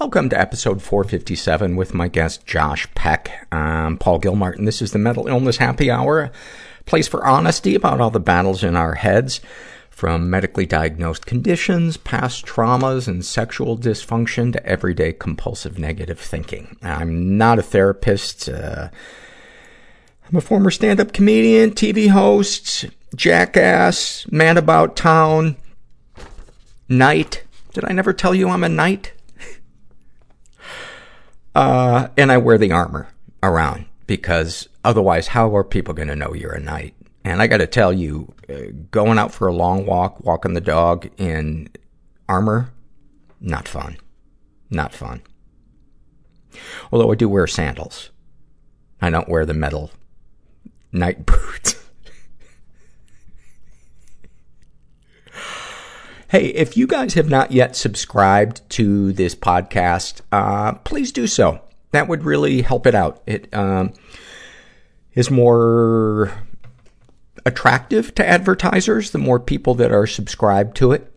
Welcome to episode 457 with my guest Josh Peck. I'm Paul Gilmartin. This is the Mental Illness Happy Hour, a place for honesty about all the battles in our heads, from medically diagnosed conditions, past traumas, and sexual dysfunction to everyday compulsive negative thinking. I'm not a therapist. Uh, I'm a former stand-up comedian, TV host, jackass, man about town, knight. Did I never tell you I'm a knight? Uh, and I wear the armor around because otherwise how are people going to know you're a knight? And I got to tell you, uh, going out for a long walk, walking the dog in armor, not fun. Not fun. Although I do wear sandals. I don't wear the metal knight boots. Hey, if you guys have not yet subscribed to this podcast, uh, please do so. That would really help it out. It um, is more attractive to advertisers, the more people that are subscribed to it.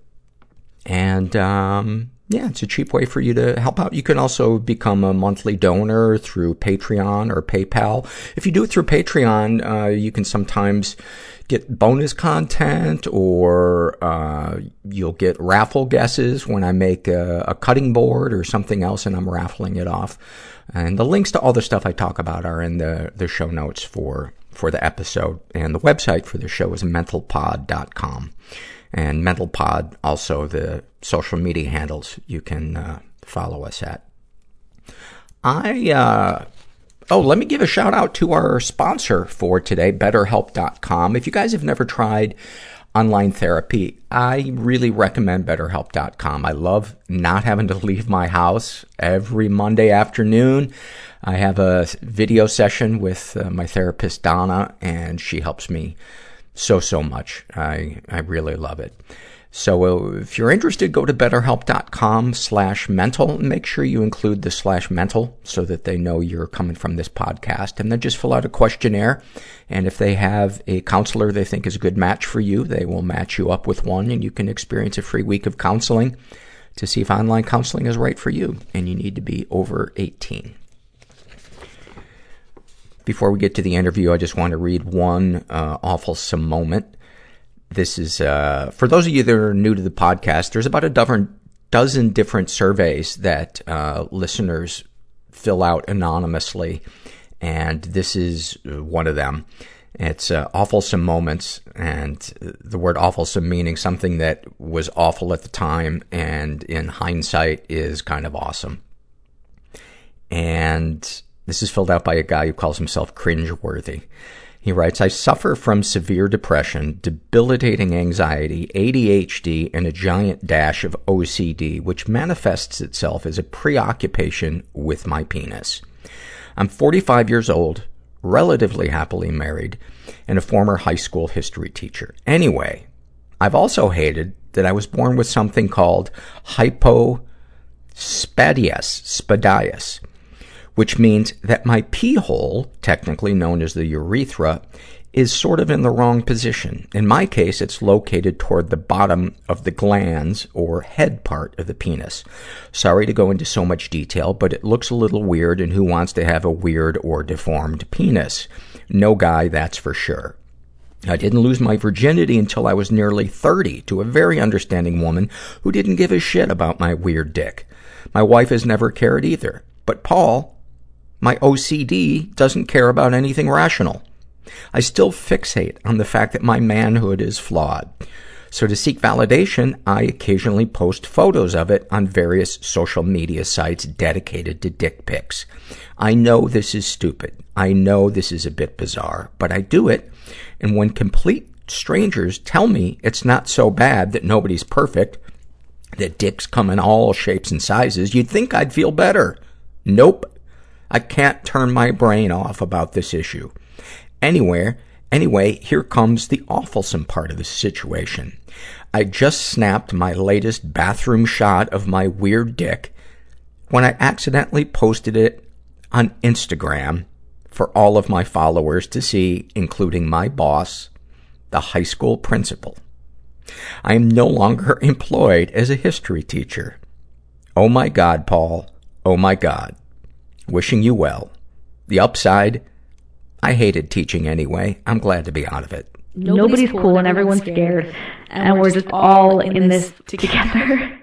And um, yeah, it's a cheap way for you to help out. You can also become a monthly donor through Patreon or PayPal. If you do it through Patreon, uh, you can sometimes get bonus content or uh, you'll get raffle guesses when I make a, a cutting board or something else and I'm raffling it off. And the links to all the stuff I talk about are in the, the show notes for, for the episode. And the website for the show is mentalpod.com. And mentalpod, also the social media handles you can uh, follow us at. I, uh, Oh, let me give a shout out to our sponsor for today, BetterHelp.com. If you guys have never tried online therapy, I really recommend BetterHelp.com. I love not having to leave my house every Monday afternoon. I have a video session with uh, my therapist, Donna, and she helps me so, so much. I, I really love it. So uh, if you're interested, go to betterhelp.com slash mental. Make sure you include the slash mental so that they know you're coming from this podcast. And then just fill out a questionnaire. And if they have a counselor they think is a good match for you, they will match you up with one and you can experience a free week of counseling to see if online counseling is right for you. And you need to be over 18. Before we get to the interview, I just want to read one uh, awful moment this is, uh, for those of you that are new to the podcast, there's about a dozen, dozen different surveys that, uh, listeners fill out anonymously. And this is one of them. It's, uh, awfulsome moments and the word awfulsome meaning something that was awful at the time and in hindsight is kind of awesome. And this is filled out by a guy who calls himself cringeworthy. He writes, I suffer from severe depression, debilitating anxiety, ADHD, and a giant dash of OCD, which manifests itself as a preoccupation with my penis. I'm 45 years old, relatively happily married, and a former high school history teacher. Anyway, I've also hated that I was born with something called hypospadias, spadias, which means that my pee hole, technically known as the urethra, is sort of in the wrong position. In my case, it's located toward the bottom of the glans or head part of the penis. Sorry to go into so much detail, but it looks a little weird and who wants to have a weird or deformed penis? No guy, that's for sure. I didn't lose my virginity until I was nearly 30 to a very understanding woman who didn't give a shit about my weird dick. My wife has never cared either. But Paul, my OCD doesn't care about anything rational. I still fixate on the fact that my manhood is flawed. So to seek validation, I occasionally post photos of it on various social media sites dedicated to dick pics. I know this is stupid. I know this is a bit bizarre, but I do it. And when complete strangers tell me it's not so bad that nobody's perfect, that dicks come in all shapes and sizes, you'd think I'd feel better. Nope. I can't turn my brain off about this issue. Anywhere, anyway, here comes the awfulsome part of the situation. I just snapped my latest bathroom shot of my weird dick when I accidentally posted it on Instagram for all of my followers to see, including my boss, the high school principal. I am no longer employed as a history teacher. Oh my God, Paul. oh my god. Wishing you well. The upside, I hated teaching anyway. I'm glad to be out of it. Nobody's, cool and everyone's scared. And, we're just all in this together.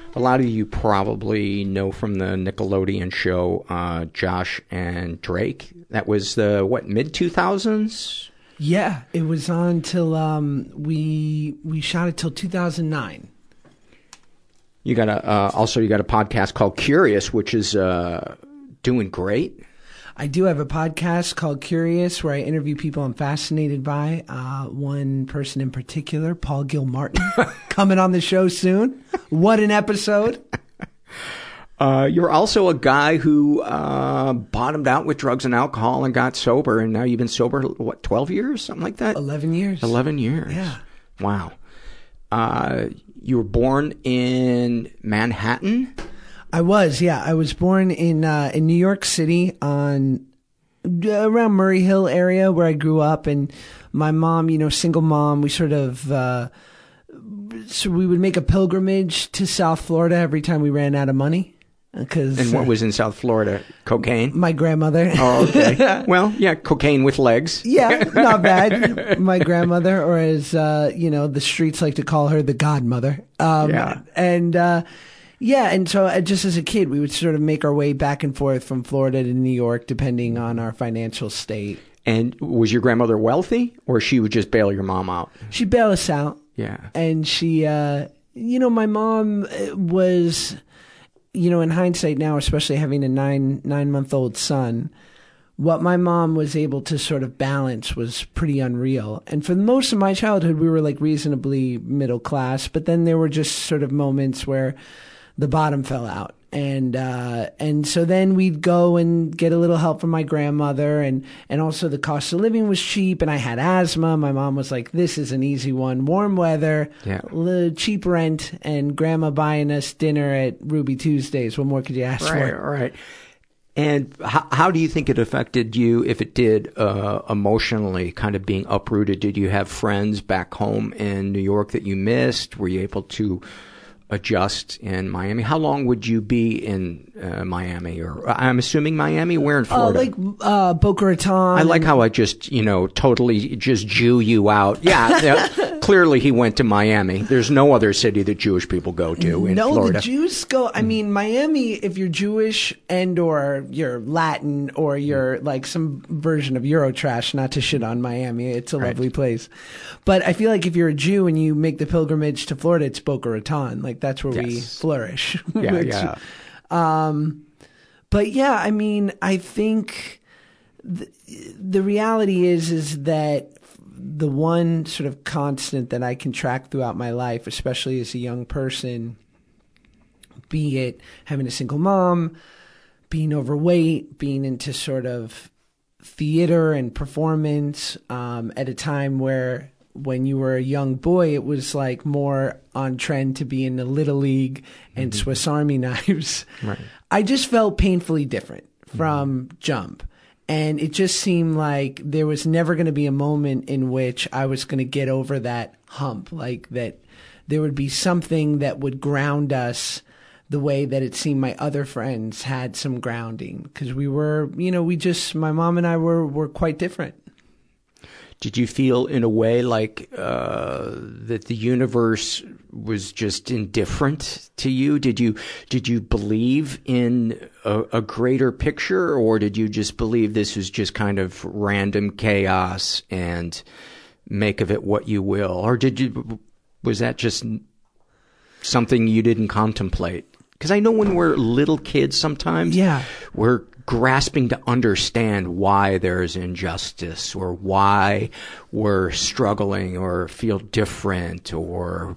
a lot of you probably know from the Nickelodeon show uh, Josh and Drake. That was the what mid 2000s. Yeah, it was on till um, we we shot it till 2009. You got a uh, also you got a podcast called Curious, which is uh, doing great. I do have a podcast called Curious where I interview people I'm fascinated by. Uh, one person in particular, Paul Gilmartin, coming on the show soon. What an episode! Uh, you're also a guy who uh, bottomed out with drugs and alcohol and got sober, and now you've been sober what 12 years, something like that. 11 years. 11 years. Yeah. Wow. Uh, you were born in Manhattan. I was, yeah. I was born in uh, in New York City on uh, around Murray Hill area where I grew up, and my mom, you know, single mom. We sort of uh, so we would make a pilgrimage to South Florida every time we ran out of money. Because And what was in South Florida? Cocaine. my grandmother? Oh, okay. well, yeah, cocaine with legs. yeah, not bad. My grandmother, or as uh, you know, the streets like to call her, the godmother. Um, Yeah. And uh, yeah, and so uh, just as a kid, we would sort of make our way back and forth from Florida to New York, depending on our financial state. And was your grandmother wealthy, or she would just bail your mom out? She'd bail us out, Yeah. and she, uh, you know, my mom uh, was, you know, in hindsight now, especially having a nine nine month old son, what my mom was able to sort of balance was pretty unreal. And for most of my childhood, we were like reasonably middle class, but then there were just sort of moments where the bottom fell out. And uh, and so then we'd go and get a little help from my grandmother, and and also the cost of living was cheap, and I had asthma. My mom was like, "This is an easy one: warm weather, Yeah. cheap rent, and grandma buying us dinner at Ruby Tuesdays. What more could you ask Right, for?" right. And how, how do you think it affected you, if it did, uh, emotionally, kind of being uprooted? Did you have friends back home in New York that you missed? Were you able to adjust in Miami? How long would you be in uh, Miami? Or I'm assuming Miami. Where in Oh, Florida? like uh, Boca Raton. I like how I just, you know, totally just Jew you out. Yeah, clearly he went to Miami. There's no other city that Jewish people go to in no, Florida. the Jews go. I mean, Miami. If you're Jewish and or you're Latin or you're like some version of Eurotrash, not to shit on Miami, it's a lovely place. But I feel like if you're a Jew and you make the pilgrimage to Florida, it's Boca Raton. Like that's where we flourish. yeah, Which- yeah. Um, but yeah, I mean, I think the, the reality is is that the one sort of constant that I can track throughout my life, especially as a young person, be it having a single mom, being overweight, being into sort of theater and performance um, at a time where when you were a young boy, it was like more on trend to be in the Little League and mm-hmm. Swiss Army knives. Right. I just felt painfully different from mm-hmm. Jump. And it just seemed like there was never going to be a moment in which I was going to get over that hump, like that there would be something that would ground us the way that it seemed my other friends had some grounding because we were, you know, we just my mom and I were were quite different. Did you feel in a way like uh, that the universe was just indifferent to you? Did you did you believe in a, a greater picture, or did you just believe this was just kind of random chaos and make of it what you will? Or did you was that just something you didn't contemplate? Because I know when we're little kids, sometimes Yeah. we're grasping to understand why there's injustice or why we're struggling or feel different or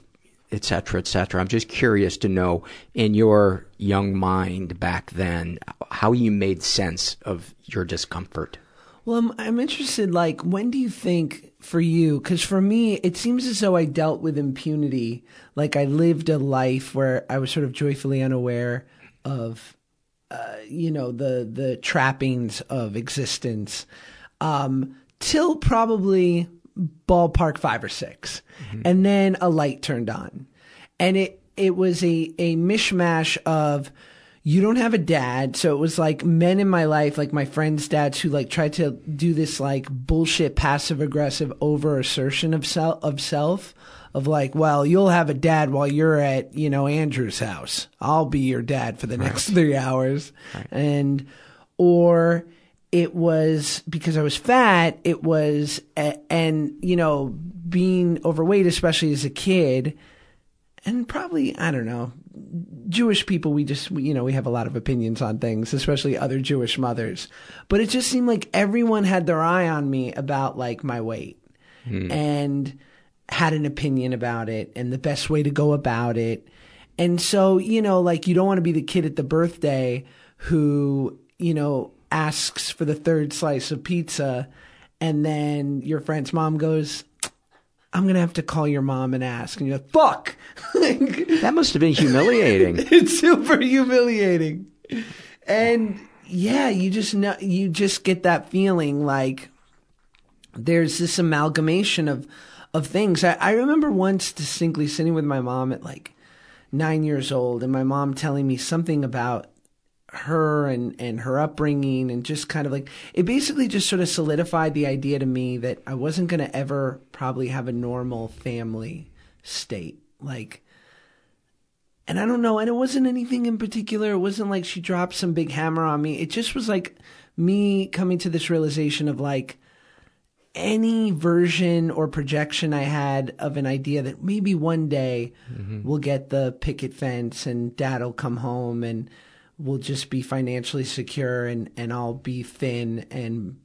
et cetera, et cetera. I'm just curious to know in your young mind back then how you made sense of your discomfort. Well, I'm, I'm interested, like, when do you think for you, because for me, it seems as though I dealt with impunity. Like, I lived a life where I was sort of joyfully unaware of, uh, you know, the, the trappings of existence, um, till probably ballpark five or 6 And then a light turned on. And it, it was a, a mishmash of, you don't have a dad. So it was like men in my life, like my friends' dads who like tried to do this like bullshit passive aggressive over assertion of self, of self of like, well, you'll have a dad while you're at, you know, Andrew's house. I'll be your dad for the next three hours. And, or it was because I was fat, it was, and, you know, being overweight, especially as a kid, and probably, I don't know, Jewish people, we just, we, you know, we have a lot of opinions on things, especially other Jewish mothers. But it just seemed like everyone had their eye on me about like my weight hmm. and had an opinion about it and the best way to go about it. And so, you know, like you don't want to be the kid at the birthday who, you know, asks for the third slice of pizza and then your friend's mom goes, I'm gonna have to call your mom and ask. And you're like, fuck! That must have been humiliating. it's super humiliating. And yeah, you just know, you just get that feeling like there's this amalgamation of, of things. I, I remember once distinctly sitting with my mom at like nine years old and my mom telling me something about her and, and her upbringing and just kind of like it basically just sort of solidified the idea to me that I wasn't going to ever probably have a normal family state. Like, and I don't know, and it wasn't anything in particular. It wasn't like she dropped some big hammer on me. It just was like me coming to this realization of like any version or projection I had of an idea that maybe one day mm-hmm. we'll get the picket fence and dad'll come home and we'll just be financially secure and, and I'll be thin and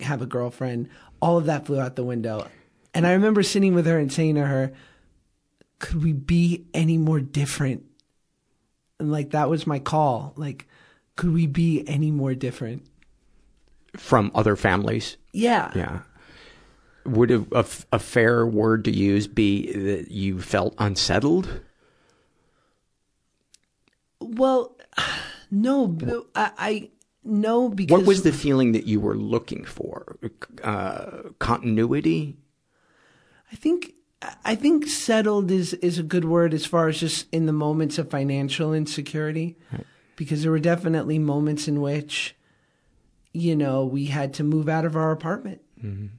have a girlfriend. All of that flew out the window. And I remember sitting with her and saying to her, could we be any more different? And like that was my call. Like, could we be any more different? From other families? Yeah. Yeah. Would a, a, a fair word to use be that you felt unsettled? Well, no, I, I no because What was the feeling that you were looking for? Uh, continuity? I think I think settled is is a good word as far as just in the moments of financial insecurity, because there were definitely moments in which, you know, we had to move out of our apartment,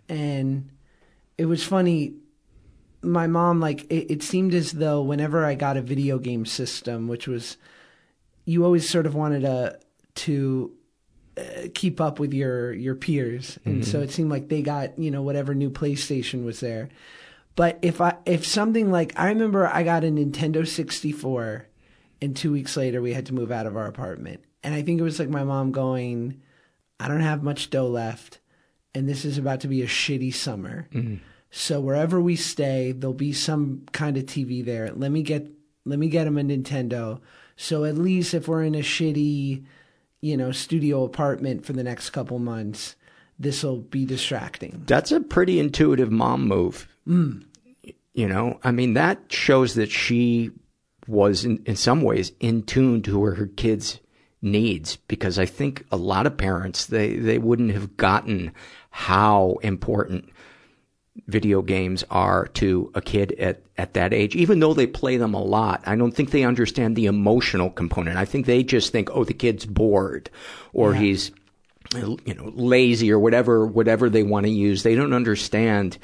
and it was funny. My mom, like, it, it seemed as though whenever I got a video game system, which was, you always sort of wanted to to uh, keep up with your your peers, and mm-hmm. so it seemed like they got you know whatever new PlayStation was there. But if I if something like I remember I got a Nintendo 64 and 2 weeks later we had to move out of our apartment. And I think it was like my mom going, I don't have much dough left and this is about to be a shitty summer. Mm-hmm. So wherever we stay, there'll be some kind of TV there. Let me get let me get him a Nintendo. So at least if we're in a shitty, you know, studio apartment for the next couple months, this will be distracting. That's a pretty intuitive mom move. Mm. You know, I mean, that shows that she was in, in some ways in tune to her, her kids' needs because I think a lot of parents, they, they wouldn't have gotten how important video games are to a kid at, at that age, even though they play them a lot. I don't think they understand the emotional component. I think they just think, oh, the kid's bored or he's, you know, lazy or whatever, whatever they want to use. They don't understand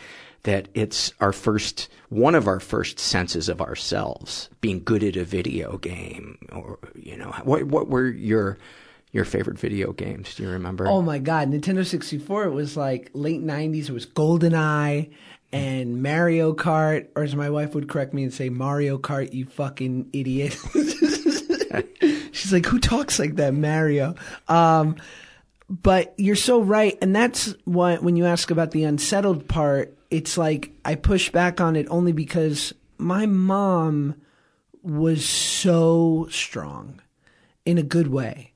that it's our first, one of our first senses of ourselves, being good at a video game or, you know, what, what were your, your favorite video games? Do you remember? Oh my God, Nintendo 64, it was like late 90s. It was GoldenEye and Mario Kart, or as my wife would correct me and say, Mario Kart, you fucking idiot. She's like, who talks like that, Mario? Um, but you're so right. And that's what, when you ask about the unsettled part, it's like I push back on it only because my mom was so strong in a good way.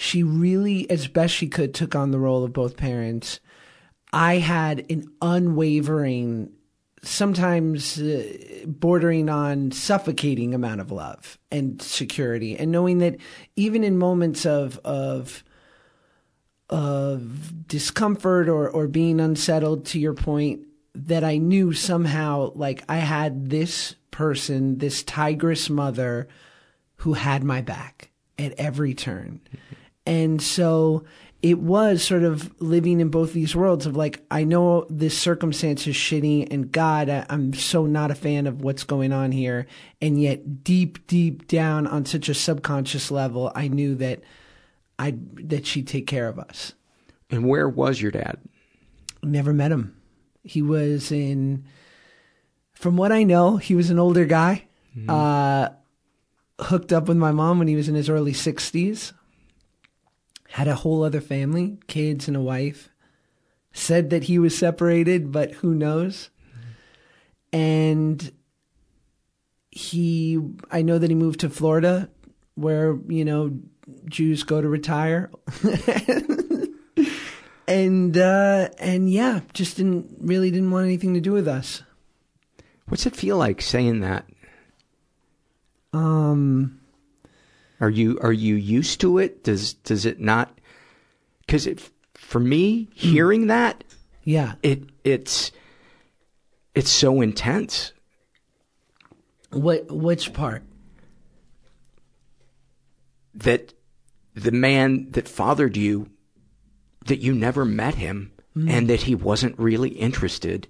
She really, as best she could, took on the role of both parents. I had an unwavering, sometimes uh, bordering on suffocating amount of love and security, and knowing that even in moments of of of discomfort or or being unsettled, to your point, that I knew somehow like I had this person, this tigress mother, who had my back at every turn, and so it was sort of living in both these worlds of like, I know this circumstance is shitty and God, I, am so not a fan of what's going on here. And yet deep, deep down on such a subconscious level, I knew that I, that she'd take care of us. And where was your dad? Never met him. He was in, from what I know, he was an older guy, mm-hmm. uh, hooked up with my mom when he was in his early sixties had a whole other family, kids and a wife. Said that he was separated, but who knows? And he, I know that he moved to Florida where, you know, Jews go to retire. and, uh, and yeah, just didn't, really didn't want anything to do with us. What's it feel like saying that? Um, are you are you used to it? Does does it not? Because it for me hearing that, yeah, it it's it's so intense. What which part? That the man that fathered you, that you never met him, mm. and that he wasn't really interested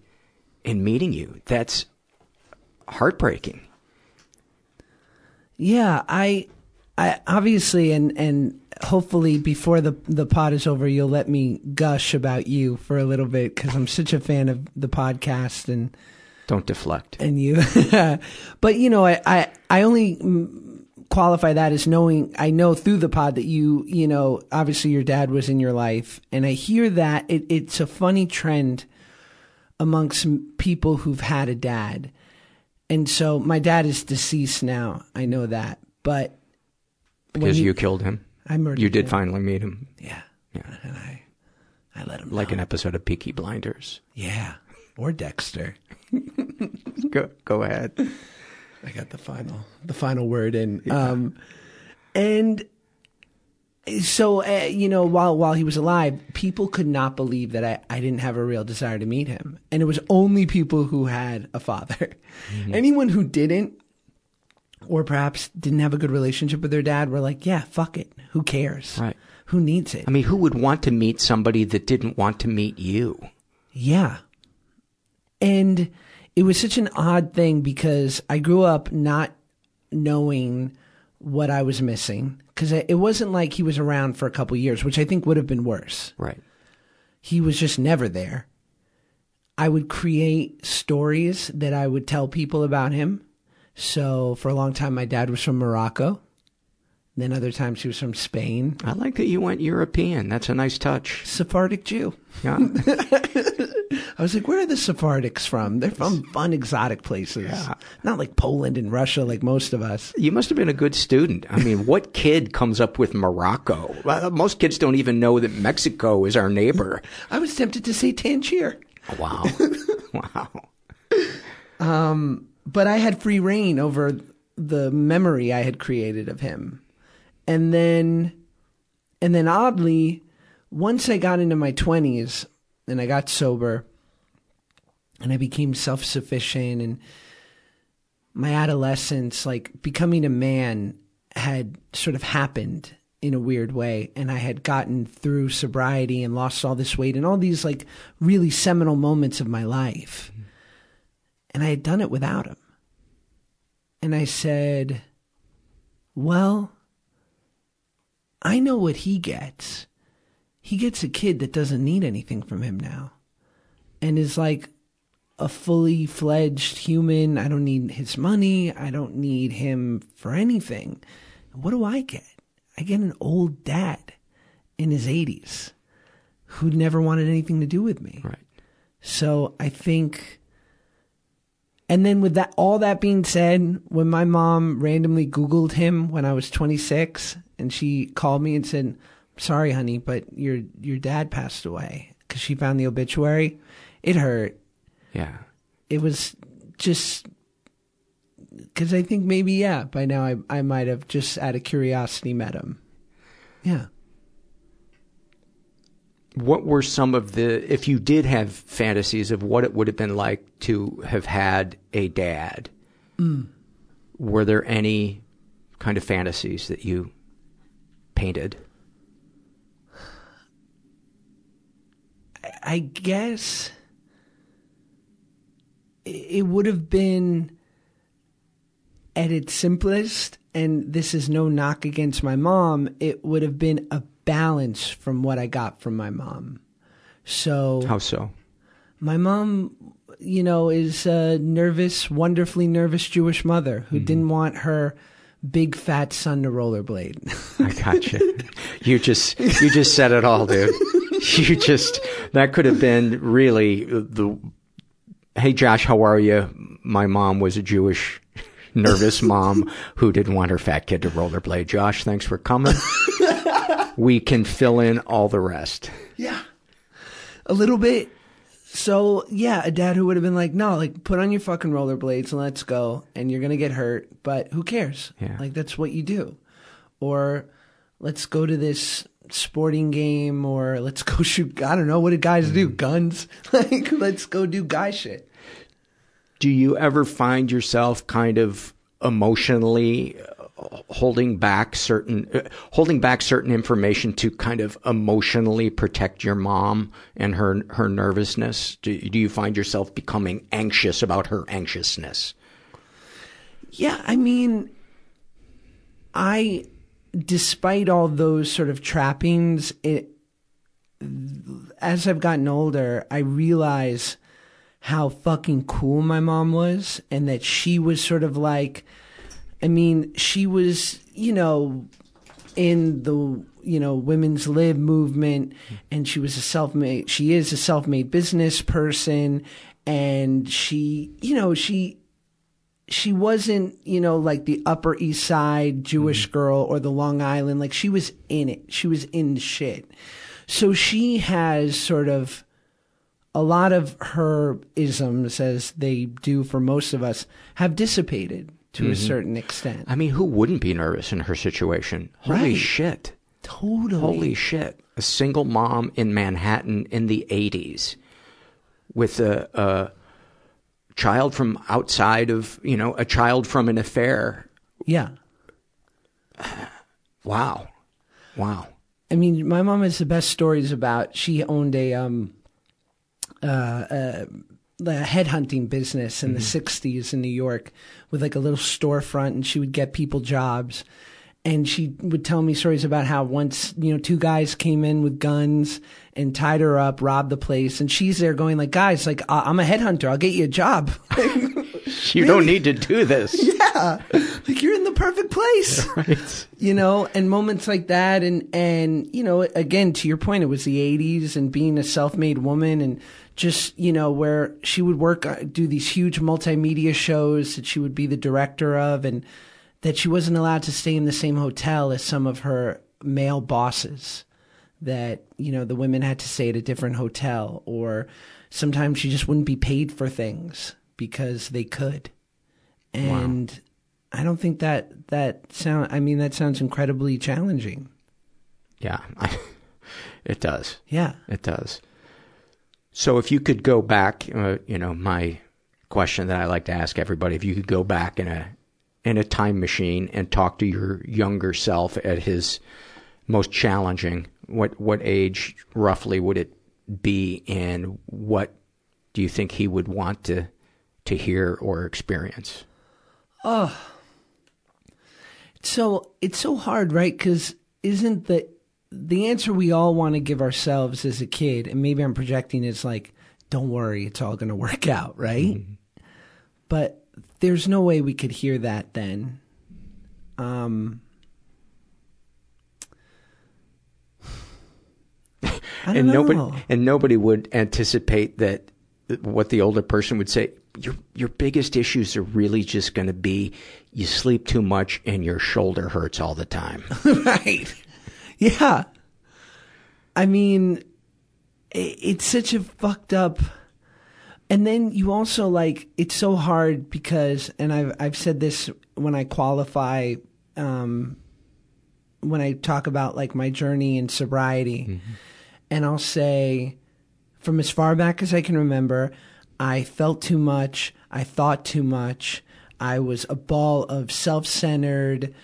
in meeting you. That's heartbreaking. Yeah, I I obviously and and hopefully before the the pod is over, you'll let me gush about you for a little bit because I'm such a fan of the podcast and don't deflect and you. but you know, I I, I only qualify that as knowing I know through the pod that you you know obviously your dad was in your life, and I hear that it, it's a funny trend amongst people who've had a dad. And so my dad is deceased now. I know that. But because he, you killed him. I murdered. You did him. finally meet him. Yeah. Yeah. And I, I let him. Like know. an episode of Peaky Blinders. Yeah. Or Dexter. go go ahead. I got the final the final word in. Yeah. Um, and so uh, you know while while he was alive people could not believe that I, I didn't have a real desire to meet him and it was only people who had a father mm-hmm. anyone who didn't or perhaps didn't have a good relationship with their dad were like, yeah, fuck it. Who cares? Right. Who needs it? I mean, who would want to meet somebody that didn't want to meet you? Yeah. And it was such an odd thing because I grew up not knowing what I was missing because it wasn't like he was around for a couple years, which I think would have been worse. Right. He was just never there. I would create stories that I would tell people about him so for a long time, my dad was from Morocco. Then other times he was from Spain. I like that you went European. That's a nice touch. Sephardic Jew. Yeah. I was like, where are the Sephardics from? They're from fun, exotic places. Yeah. Not like Poland and Russia like most of us. You must have been a good student. I mean, what kid comes up with Morocco? Most kids don't even know that Mexico is our neighbor. I was tempted to say Tangier. Wow. wow. Um, but I had free rein over the memory I had created of him. And then, and then oddly, once I got into my 20s and I got sober and I became self sufficient and my adolescence, like becoming a man, had sort of happened. in a weird way and I had gotten through sobriety and lost all this weight and all these like really seminal moments of my life. And I had done it without him. And I said, well, I know what he gets. He gets a kid that doesn't need anything from him now and is like a fully fledged human. I don't need his money. I don't need him for anything. What do I get? I get an old dad in his 80s who never wanted anything to do with me. Right. So I think and then with that all that being said, when my mom randomly googled him when I was 26 and she called me and said, "Sorry, honey, but your your dad passed away." Cuz she found the obituary. It hurt. Yeah. It was just because I think maybe yeah by now I I might have just out of curiosity met him. Yeah. What were some of the if you did have fantasies of what it would have been like to have had a dad? Mm. Were there any kind of fantasies that you painted? I, I guess it would have been at its simplest, and this is no knock against my mom, it would have been a balance from what I got from my mom. So How so? My mom, you know, is a nervous, wonderfully nervous Jewish mother who mm-hmm. didn't want her big fat son to rollerblade. I got you. You just you just said it all, dude. You just that could have been really the Hey Josh, how are you? My mom was a Jewish nervous mom who didn't want her fat kid to rollerblade. Josh, thanks for coming. we can fill in all the rest. Yeah. A little bit. So, yeah, a dad who would have been like, no, like, put on your fucking rollerblades and let's go. And you're going to get hurt, but who cares? Yeah. Like, that's what you do. Or let's go to this sporting game or let's go shoot. I don't know. What do guys do? Mm-hmm. Guns? like, let's go do guy shit do you ever find yourself kind of emotionally holding back certain uh, holding back certain information to kind of emotionally protect your mom and her her nervousness? Do, do you find yourself becoming anxious about her anxiousness? Yeah i mean i despite all those sort of trappings it as i've gotten older i realize how fucking cool my mom was and that she was sort of like I mean, she was, you know, in the you know women's lib movement and she was a self-made she is a self-made business person and she you know she she wasn't you know like the upper east side jewish mm-hmm. girl or the long island like she was in it. She was in shit. So she has sort of a lot of her isms, as they do for most of us, have dissipated to mm-hmm. a certain extent. I mean, who wouldn't be nervous in her situation? Holy right. shit. Totally. Holy shit. A single mom in Manhattan in the 80s with a, a child from outside of, you know, a child from an affair. Yeah. Wow. Wow. I mean, my mom has the best stories about she owned a um uh, uh, the headhunting business in mm-hmm. the 60s in New York with like a little storefront and she would get people jobs. And she would tell me stories about how once you know two guys came in with guns and tied her up robbed the place and she's there going like guys like i'm a headhunter. I'll get you a job. You don't need to do this. Yeah. Like you're in the perfect place. Right. You know and moments like that and and you know again to your point it was the 80s and being a self-made woman and just you know where she would work uh, do these huge multimedia shows that she would be the director of and that she wasn't allowed to stay in the same hotel as some of her male bosses that you know the women had to stay at a different hotel or sometimes she just wouldn't be paid for things because they could. And wow. i don't think that that sound i mean that sounds incredibly challenging. Yeah I, it does. Yeah. It does so if you could go back, uh, you know, my question that I like to ask everybody, if you could go back in a in a time machine and talk to your younger self at his most challenging? What what age roughly would it be, and what do you think he would want to to hear or experience? Oh, so it's so hard, right? Because isn't the the answer we all want to give ourselves as a kid, and maybe I'm projecting, is like, "Don't worry, it's all going to work out," right? Mm-hmm. But there's no way we could hear that then. Um, and know. nobody and nobody would anticipate that what the older person would say your your biggest issues are really just going to be you sleep too much and your shoulder hurts all the time. right. Yeah. I mean it's such a fucked up and then you also like it's so hard because and I've I've said this when I qualify um when I talk about like my journey in sobriety mm-hmm. and I'll say from as far back as I can remember I felt too much. I thought too much. I was a ball of self centered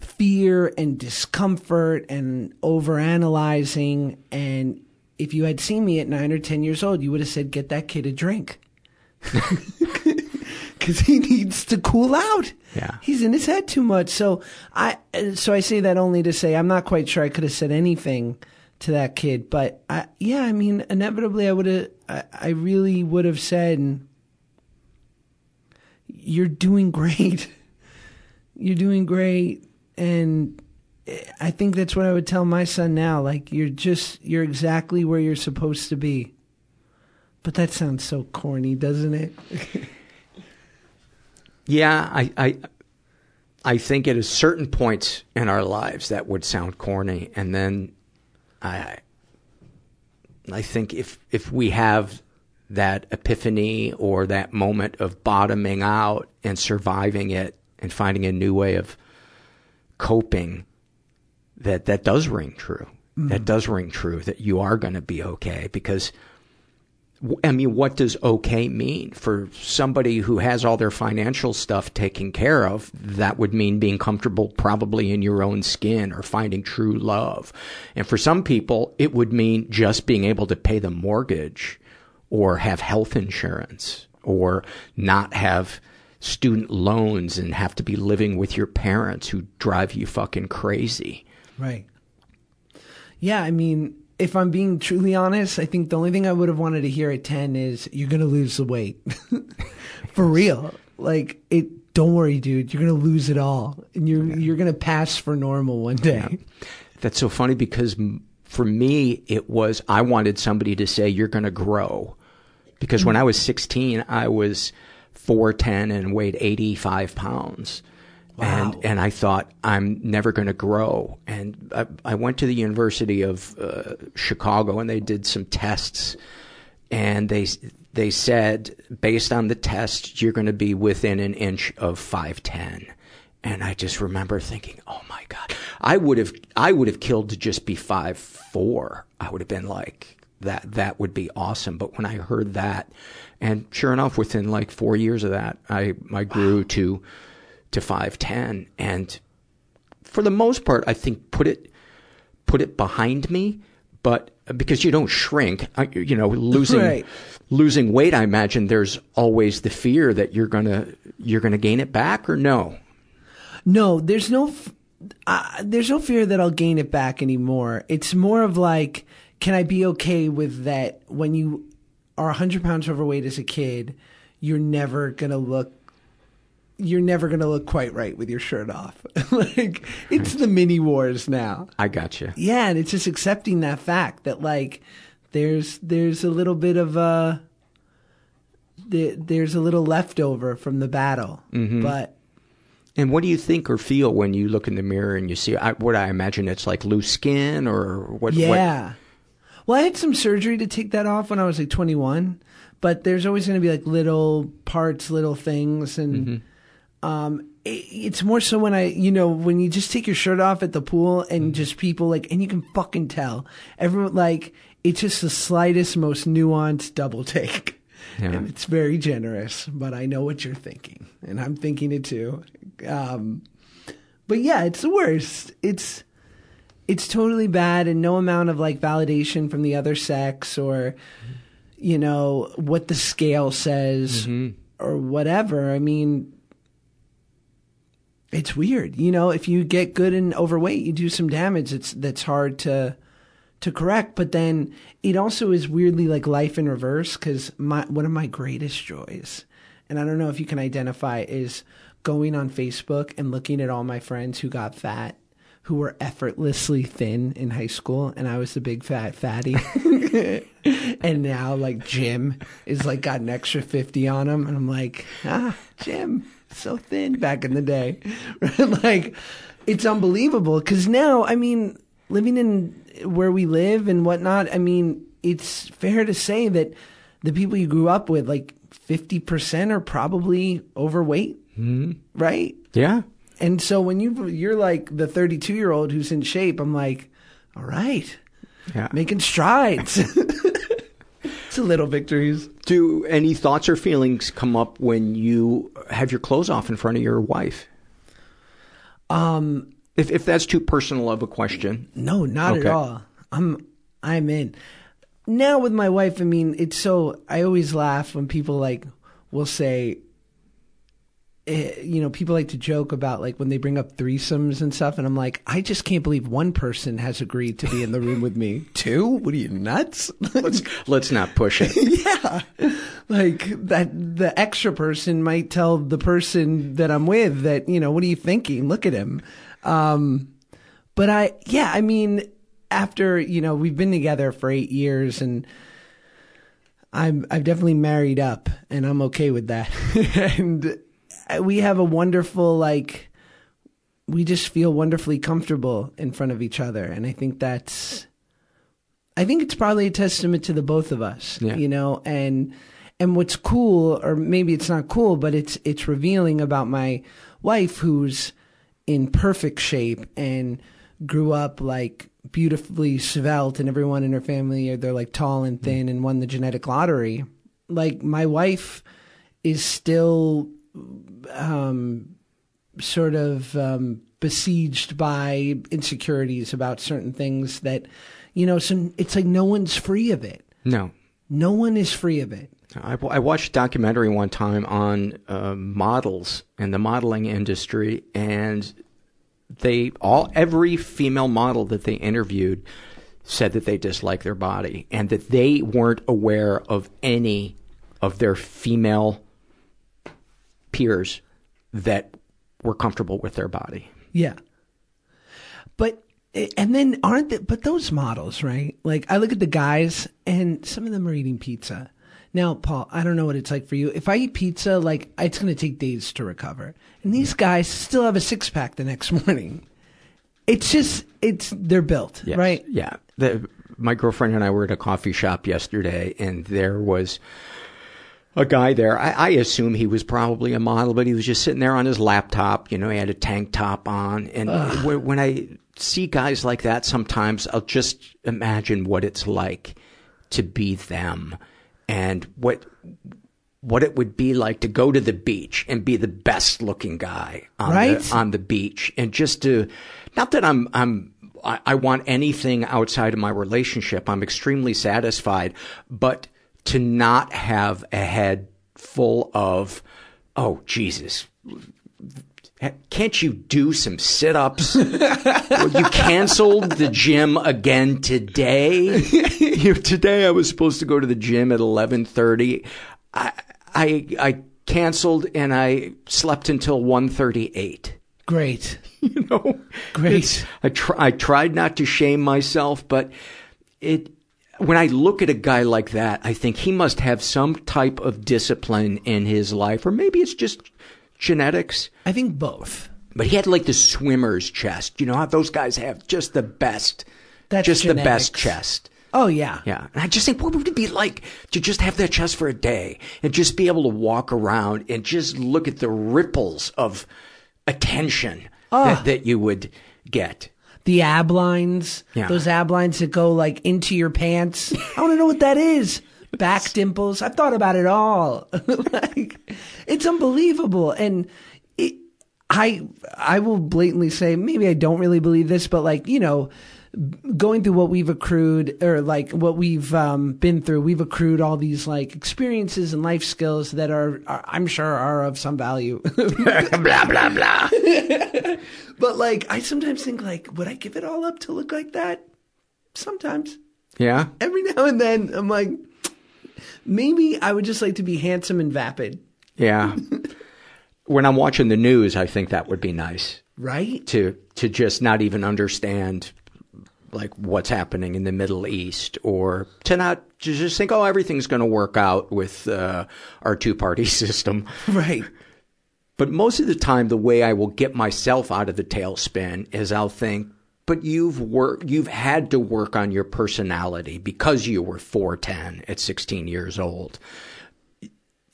fear and discomfort and overanalyzing. And if you had seen me at nine or 10 years old, you would have said, Get that kid a drink. Because he needs to cool out. Yeah. He's in his head too much. So I, so I say that only to say I'm not quite sure I could have said anything to that kid. But I, yeah, I mean, inevitably, I would have, I, I really would have said, "You're doing great. You're doing great," and eh, I think that's what I would tell my son now. Like, you're just, you're exactly where you're supposed to be. But that sounds so corny, doesn't it? yeah, I, I, I think at a certain point in our lives that would sound corny, and then I I think if if we have that epiphany or that moment of bottoming out and surviving it and finding a new way of coping that that does ring true mm. that does ring true that you are going to be okay because I mean, what does okay mean? For somebody who has all their financial stuff taken care of, that would mean being comfortable probably in your own skin or finding true love. And for some people, it would mean just being able to pay the mortgage or have health insurance or not have student loans and have to be living with your parents who drive you fucking crazy. Right. Yeah, I mean, if I'm being truly honest, I think the only thing I would have wanted to hear at 10 is you're going to lose the weight. For real. Like it don't worry, dude, you're going to lose it all and you're yeah. you're going to pass for normal one day. Yeah. That's so funny because for me it was I wanted somebody to say you're going to grow. Because mm-hmm. when I was 16, I was 4'10 and weighed 85 pounds. Wow. And, and I thought, I'm never going to grow. And I, I, went to the University of uh, Chicago and they did some tests. And they, they said, based on the test, you're going to be within an inch of 5'10. And I just remember thinking, oh my God, I would have, I would have killed to just be five four. I would have been like, that, that would be awesome. But when I heard that, and sure enough, within like four years of that, I, I grew wow. to, to 5'10 and for the most part I think put it put it behind me but because you don't shrink you know losing right. losing weight I imagine there's always the fear that you're going to you're going to gain it back or no no there's no uh, there's no fear that I'll gain it back anymore it's more of like can I be okay with that when you are 100 pounds overweight as a kid you're never going to look you're never going to look quite right with your shirt off. like it's the mini wars now. I got you. Yeah, and it's just accepting that fact that like there's there's a little bit of a there's a little leftover from the battle, mm-hmm. but. And what do you think or feel when you look in the mirror and you see I, what I imagine it's like loose skin or what? Yeah. What? Well, I had some surgery to take that off when I was like 21, but there's always going to be like little parts, little things, and. Mm-hmm um, it, it's more so when I, you know, when you just take your shirt off at the pool and mm-hmm. just people like, and you can fucking tell everyone like it's just the slightest, most nuanced double take. Yeah. And it's very generous, but I know what you're thinking, and I'm thinking it too. Um, but yeah, it's the worst. It's it's totally bad and no amount of like validation from the other sex or you know what the scale says mm-hmm. or whatever. I mean it's weird you know? If you get good and overweight you do some damage it's that's hard to to correct. But then it also is weirdly like life in reverse because my one of my greatest joys and i don't know if you can identify is going on facebook and looking at all my friends who got fat who were effortlessly thin in high school and I was the big fat fatty. and now like Jim is like got an extra 50 on him and I'm like, ah, Jim, so thin back in the day. like it's unbelievable cuz now, I mean, living in where we live and whatnot, I mean, it's fair to say that the people you grew up with, like 50% are probably overweight, mm-hmm. right? Yeah. And so when you you're like the 32 year old who's in shape, I'm like, all right, yeah, making strides. it's a little victories. Do any thoughts or feelings come up when you have your clothes off in front of your wife? Um, if if that's too personal of a question, no, not okay. at all. I'm I'm in. Now with my wife, I mean, it's so I always laugh when people like will say you know, people like to joke about like when they bring up threesomes and stuff, and I'm like, I just can't believe one person has agreed to be in the room with me. Two? What are you nuts? let's let's not push it. yeah, like that. The extra person might tell the person that I'm with that you know, what are you thinking? Look at him. Um, but I, yeah, I mean, after you know, we've been together for eight years and. I'm I've definitely married up and I'm okay with that. and we have a wonderful like we just feel wonderfully comfortable in front of each other. And i think that's i think it's probably a testament to the both of us yeah. you know? And and what's cool or maybe it's not cool but it's it's revealing about my wife who's in perfect shape and grew up like beautifully svelte and everyone in her family they're like tall and thin mm. and won the genetic lottery. Like my wife is still um, sort of um, besieged by insecurities about certain things that, you know, so it's like no one's free of it. No. No one is free of it. I, I watched a documentary one time on uh, models and the modeling industry, and they all every female model that they interviewed said that they disliked their body and that they weren't aware of any of their female peers that were comfortable with their body. Yeah. But and then aren't they, but those models, right? Like I look at the guys and some of them are eating pizza. Now, Paul, I don't know what it's like for you. If I eat pizza, like it's going to take days to recover. And these guys still have a six pack the next morning. It's just it's they're built, yes. right? Yeah. The, my girlfriend and I were at a coffee shop yesterday and there was a guy there. I, I assume he was probably a model, but he was just sitting there on his laptop. You know, he had a tank top on. And when I see guys like that, sometimes I'll just imagine what it's like to be them and what what it would be like to go to the beach and be the best looking guy on right? the on the beach and just to not that I'm I'm I, I want anything outside of my relationship. I'm extremely satisfied, but to not have a head full of, oh, Jesus. Can't you do some sit-ups? you canceled the gym again today. today I was supposed to go to the gym at 11:30. I I I canceled and I slept until 1:38. Great. You know, great. I tr- I tried not to shame myself, but it when I look at a guy like that, I think he must have some type of discipline in his life, or maybe it's just genetics. I think both. But he had like the swimmer's chest. You know how those guys have just the best, That's just genetics. the best chest. Oh yeah, yeah. And I just think, what would it be like to just have that chest for a day and just be able to walk around and just look at the ripples of attention oh. that, that you would get the ab lines, yeah. those ab lines that go like into your pants. I want to know what that is. Back dimples. I've thought about it all. like, it's unbelievable. And it, I, I will blatantly say, maybe I don't really believe this, but like, you know, going through what we've accrued or like what we've um, been through, we've accrued all these like experiences and life skills that are, are I'm sure are of some value. blah blah blah. but like, I sometimes think like, would I give it all up to look like that? Sometimes. Yeah. Every now and then, I'm like, maybe I would just like to be handsome and vapid. Yeah. when I'm watching the news, I think that would be nice. Right? To to just not even understand like what's happening in the Middle East or to not to just think, oh, everything's going to work out with uh, our two party system. Right. But most of the time, the way I will get myself out of the tailspin is I'll think, but you've worked, you've had to work on your personality because you were 410 at 16 years old.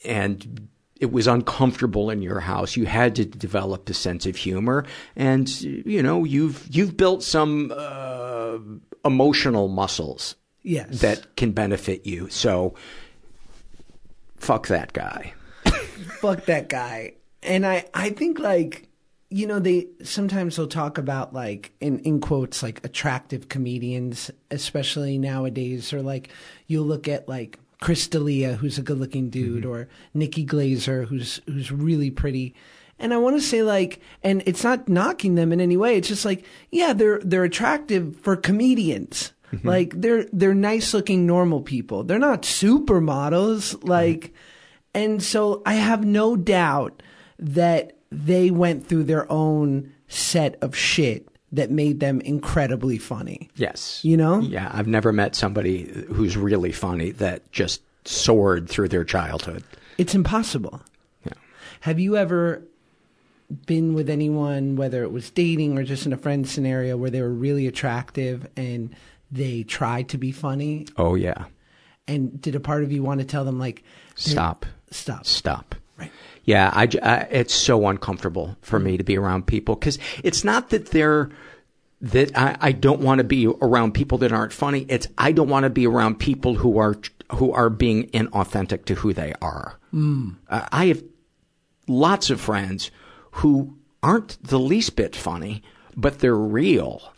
And it was uncomfortable in your house. You had to develop a sense of humor, and you know you've you've built some uh, emotional muscles yes. that can benefit you. So, fuck that guy. fuck that guy. And I I think like you know they sometimes they'll talk about like in in quotes like attractive comedians, especially nowadays, or like you'll look at like Chris D'Elia, who's a good-looking dude, mm-hmm. or Nikki Glazer, who's who's really pretty. And I want to say like, and it's not knocking them in any way. It's just like, yeah, they're they're attractive for comedians. Mm-hmm. Like they're they're nice-looking normal people. They're not supermodels. Like, mm-hmm. and so I have no doubt that they went through their own set of shit that made them incredibly funny. Yes. You know? Yeah, I've never met somebody who's really funny that just soared through their childhood. It's impossible. Yeah. Have you ever been with anyone, whether it was dating or just in a friend scenario, where they were really attractive and they tried to be funny? Oh, yeah. And did a part of you want to tell them, like, stop, stop, stop? Right. Yeah, I, I, it's so uncomfortable for me to be around people because it's not that they're that I, I don't want to be around people that aren't funny. It's I don't want to be around people who are who are being inauthentic to who they are. Mm. Uh, I have lots of friends who aren't the least bit funny, but they're real,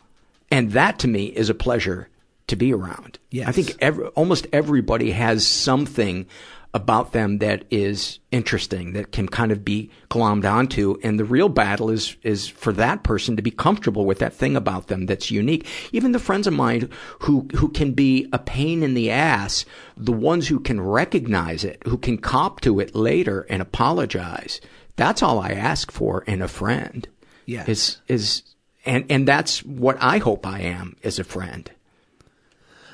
and that to me is a pleasure to be around. Yes. I think every, almost everybody has something about them that is interesting, that can kind of be glommed onto. And the real battle is, is for that person to be comfortable with that thing about them that's unique. Even the friends of mine who, who can be a pain in the ass, the ones who can recognize it, who can cop to it later and apologize. That's all I ask for in a friend. Yeah. Is, is, and, and that's what I hope I am as a friend.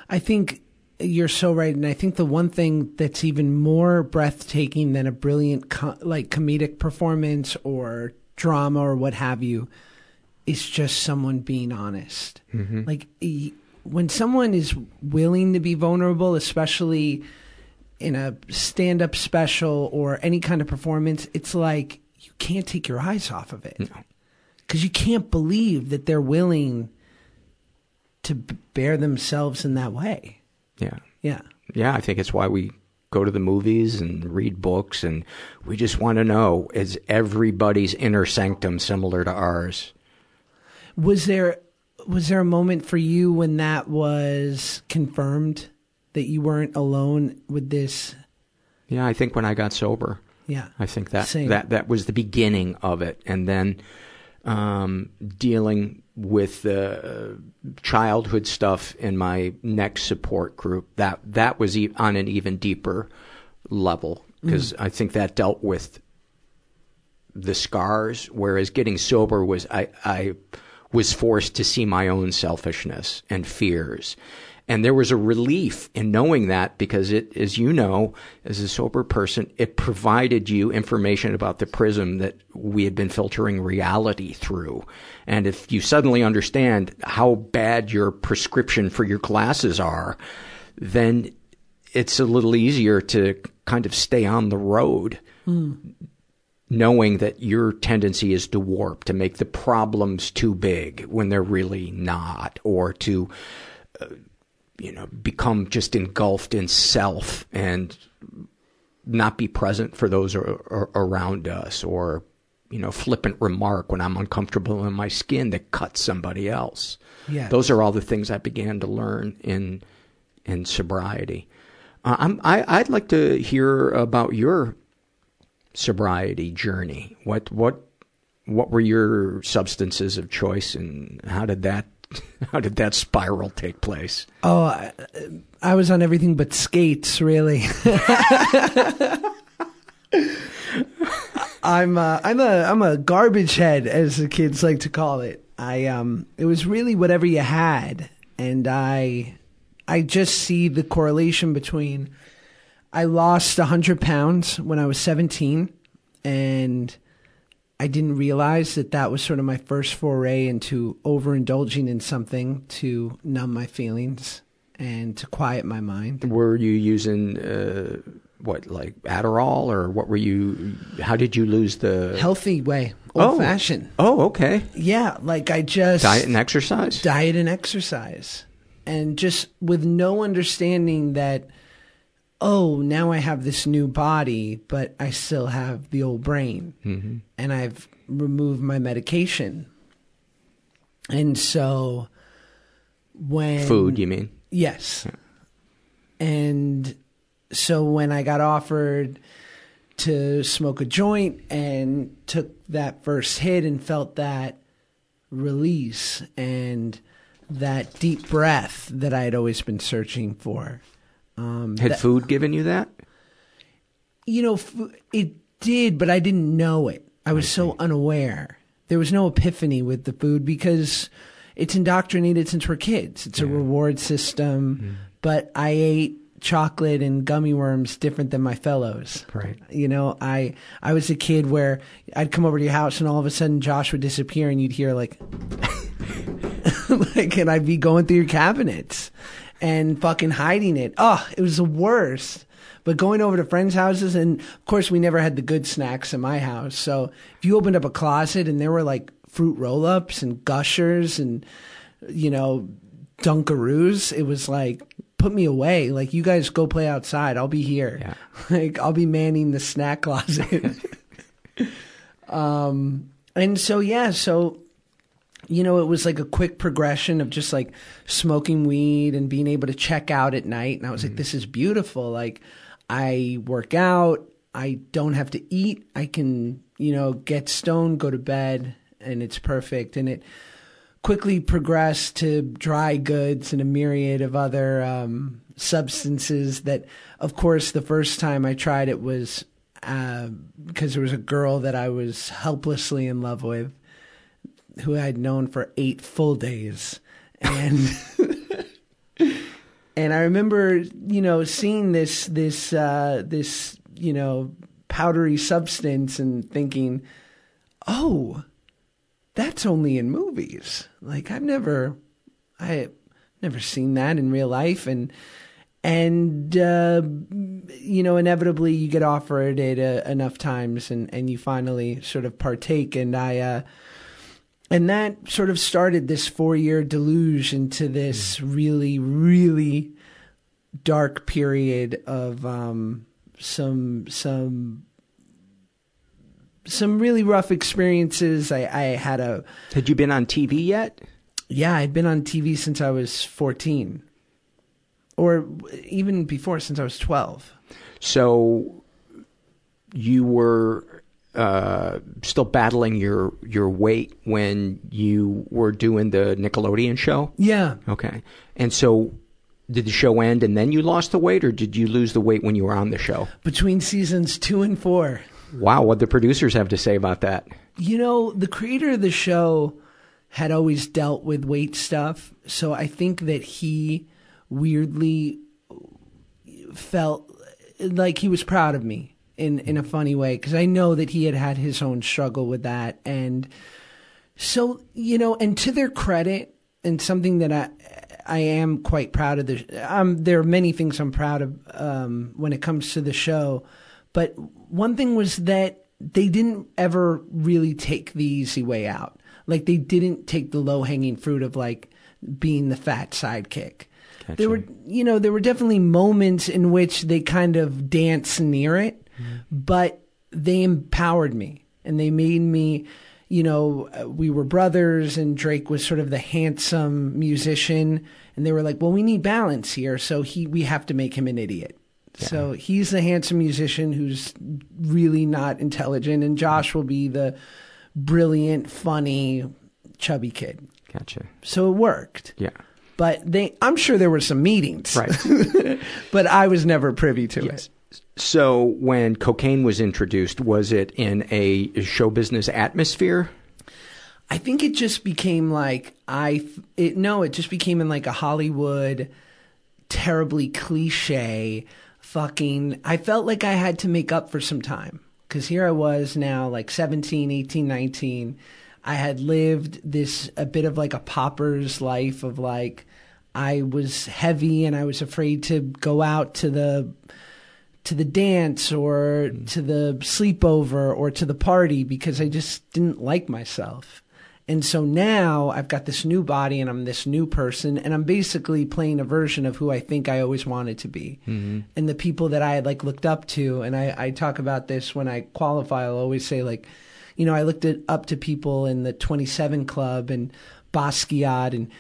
I think you're so right, and I think the one thing that's even more breathtaking than a brilliant co- like comedic performance or drama or what have you is just someone being honest. Mm-hmm. Like when someone is willing to be vulnerable, especially in a stand-up special or any kind of performance, it's like you can't take your eyes off of it because no. you can't believe that they're willing to bear themselves in that way. Yeah. Yeah. Yeah, I think it's why we go to the movies and read books and we just want to know is everybody's inner sanctum similar to ours? Was there was there a moment for you when that was confirmed that you weren't alone with this? Yeah, I think when I got sober. Yeah. I think that Same. that that was the beginning of it and then um, dealing with the childhood stuff in my next support group that that was e- on an even deeper level because mm. I think that dealt with the scars whereas getting sober was I I was forced to see my own selfishness and fears and there was a relief in knowing that because it, as you know, as a sober person, it provided you information about the prism that we had been filtering reality through. And if you suddenly understand how bad your prescription for your glasses are, then it's a little easier to kind of stay on the road. Mm. Knowing that your tendency is to warp, to make the problems too big when they're really not, or to uh, you know, become just engulfed in self and not be present for those ar- ar- around us or you know, flippant remark when I'm uncomfortable in my skin that cuts somebody else. Yeah. Those are all the things I began to learn in in sobriety. Uh, I'm, I, I'd like to hear about your sobriety journey. What what what were your substances of choice, and how did that how did that spiral take place? Oh, I, I was on everything but skates, really. I'm uh, I'm a I'm a garbage head, as the kids like to call it. I um, it was really whatever you had, and I I just see the correlation between. I lost hundred pounds when I was seventeen, and I didn't realize that that was sort of my first foray into overindulging in something to numb my feelings and to quiet my mind. Were you using uh, what, like Adderall, or what were you? How did you lose the Healthy way, old Oh. fashioned. Oh, okay. Yeah, like I just Diet and exercise. diet and exercise and just with no understanding that oh now i have this new body but i still have the old brain Mm-hmm. and i've removed my medication and so when Food, you mean? Yes. And so when I got offered to smoke a joint and took that first hit and felt that release and that deep breath that I had always been searching for. Um, Had that- food given you that? you know, it did, but I didn't know it. I was so unaware. There was no epiphany with the food because it's indoctrinated since we're kids. It's a reward system. But I ate chocolate and gummy worms different than my fellows. Right. You know, I I was a kid where I'd come over to your house and all of a sudden Josh would disappear and you'd hear like like and I'd be going through your cabinets and fucking hiding it. Oh, it was the worst. But going over to friends' houses, and of course, we never had the good snacks in my house. So if you opened up a closet and there were like fruit roll ups and gushers and, you know, Dunkaroos, it was like, put me away. Like, you guys go play outside. I'll be here. Yeah. Like, I'll be manning the snack closet. um, and so, yeah, so you know, it was like a quick progression of just like smoking weed and being able to check out at night. And I was like, this is beautiful. Like, I work out, I don't have to eat, I can, you know, get stoned, go to bed, and it's perfect. And it quickly progressed to dry goods and a myriad of other um, substances that, of course, the first time I tried it was uh, because there was a girl that I was helplessly in love with who I'd known for eight full days. And and I remember, you know, seeing this this uh, this you know powdery substance and thinking, oh, that's only in movies. Like I've never, I never seen that in real life, and and uh, you know, inevitably you get offered it uh, enough times, and and you finally sort of partake. And I. Uh, and that sort of started this four year deluge into this really, really dark period of um, some some some really rough experiences. I, I had a Had you been on TV yet? yeah, I'd been on TV since I was fourteen, or even before, since I was twelve. So you were uh, still battling your your weight when you were doing the Nickelodeon show. Yeah, Okay, and so did the show end and then you lost the weight, or did you lose the weight when you were on the show? between seasons two and four. Wow, what the producers have to say about that? You know, the creator of the show had always dealt with weight stuff, so I think that he weirdly felt like he was proud of me in in a funny way because I know that he had had his own struggle with that, and so you know, and to their credit, and something that I I am quite proud of the. Um, there are many things I'm proud of um, when it comes to the show, but one thing was that they didn't ever really take the easy way out. Like they didn't take the low hanging fruit of like being the fat sidekick. There were, you know, there were definitely moments in which they kind of danced near it, but they empowered me and they made me you know, uh, we were brothers and Drake was sort of the handsome musician and they were like, "Well, we need balance here, so he we have to make him an idiot." Yeah. So he's the handsome musician who's really not intelligent and Josh will be the brilliant, funny, chubby kid. Gotcha. So it worked. Yeah. But they I'm sure there were some meetings. Right. but I was never privy to yes. it. So when cocaine was introduced, was it in a show business atmosphere? I think it just became like I it no, it just became in like a Hollywood terribly cliche fucking I felt like I had to make up for some time cuz here I was now like 17, 18, 19. I had lived this a bit of like a pauper's life of like I was heavy and I was afraid to go out to the to the dance or to the sleepover or to the party because I just didn't like myself. And so now I've got this new body and I'm this new person and I'm basically playing a version of who I think I always wanted to be. Mm-hmm. And the people that I had like looked up to and I, I talk about this when I qualify, I'll always say like, you know, I looked at, up to people in the 27 club and Basquiat and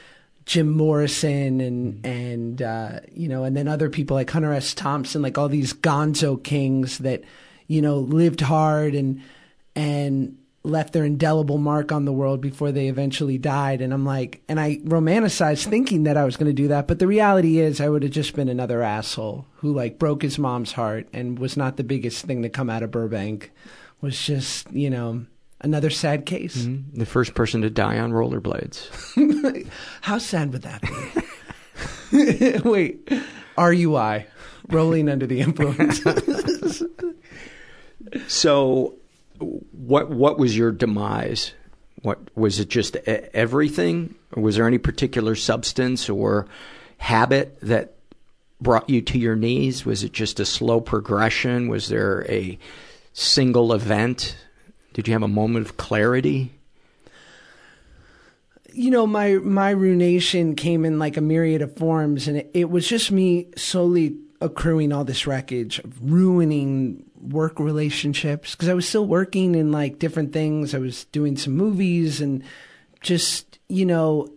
Jim Morrison and and uh, you know, and then other people like Hunter S. Thompson, like all these Gonzo kings that you know lived hard and and left their indelible mark on the world before they eventually died. And I'm like, and I romanticized thinking that I was going to do that, but the reality is, I would have just been another asshole who like broke his mom's heart and was not the biggest thing to come out of Burbank. Was just you know another sad case. Mm-hmm. The first person to die on rollerblades. How sad would that be? Wait, RUI, rolling under the influence. so, what what was your demise? What was it? Just everything? Or was there any particular substance or habit that brought you to your knees? Was it just a slow progression? Was there a single event did you have a moment of clarity? You know, my my ruination came in like a myriad of forms, and it, it was just me slowly accruing all this wreckage, ruining work relationships because I was still working in like different things. I was doing some movies and just you know,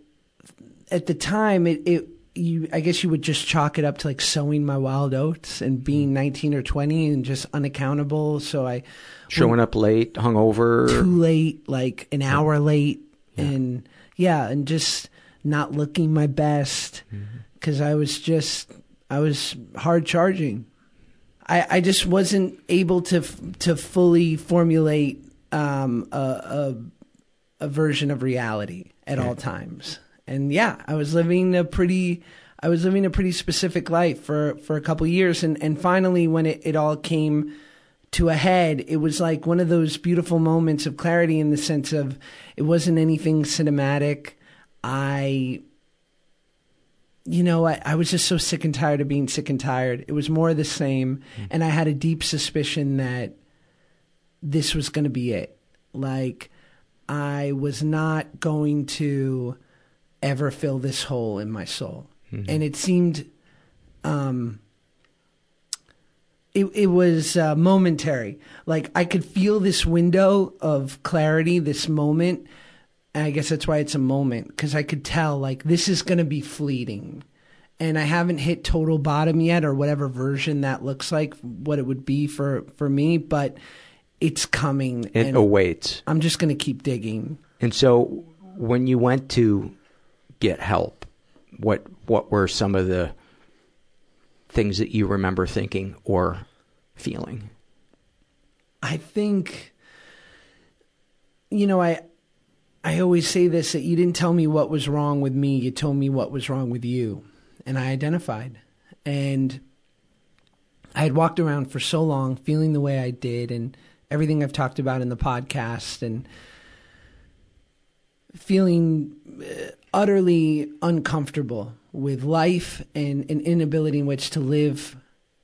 at the time it it you I guess you would just chalk it up to like sowing my wild oats and being hmm. 19 or 20 and just unaccountable. So I showing up late, hungover, too late, like an hour late, yeah. and yeah, and just not looking my best because mm-hmm. I was just I was hard charging. I I just wasn't able to to fully formulate um, a, a, a version of reality at yeah. all times, and yeah, I was living a pretty. I was living a pretty specific life for, for a couple years, and, and finally, when it, it all came to a head, it was like one of those beautiful moments of clarity in the sense of it wasn't anything cinematic. I, you know, I, I was just so sick and tired of being sick and tired. It was more the same. Mm-hmm. And I had a deep suspicion that this was going to be it. Like, I was not going to ever fill this hole in my soul. Mm-hmm. And it seemed, um, it, it was uh, momentary. Like I could feel this window of clarity, this moment. And I guess that's why it's a moment because I could tell like this is going to be fleeting. And I haven't hit total bottom yet or whatever version that looks like, what it would be for, for me, but it's coming. It awaits. I'm just going to keep digging. And so when you went to get help, what what were some of the things that you remember thinking or feeling? I think, you know, I I always say this that you didn't tell me what was wrong with me, you told me what was wrong with you. And I identified. And I had walked around for so long feeling the way I did and everything I've talked about in the podcast and feeling uh, utterly uncomfortable with life and an inability in which to live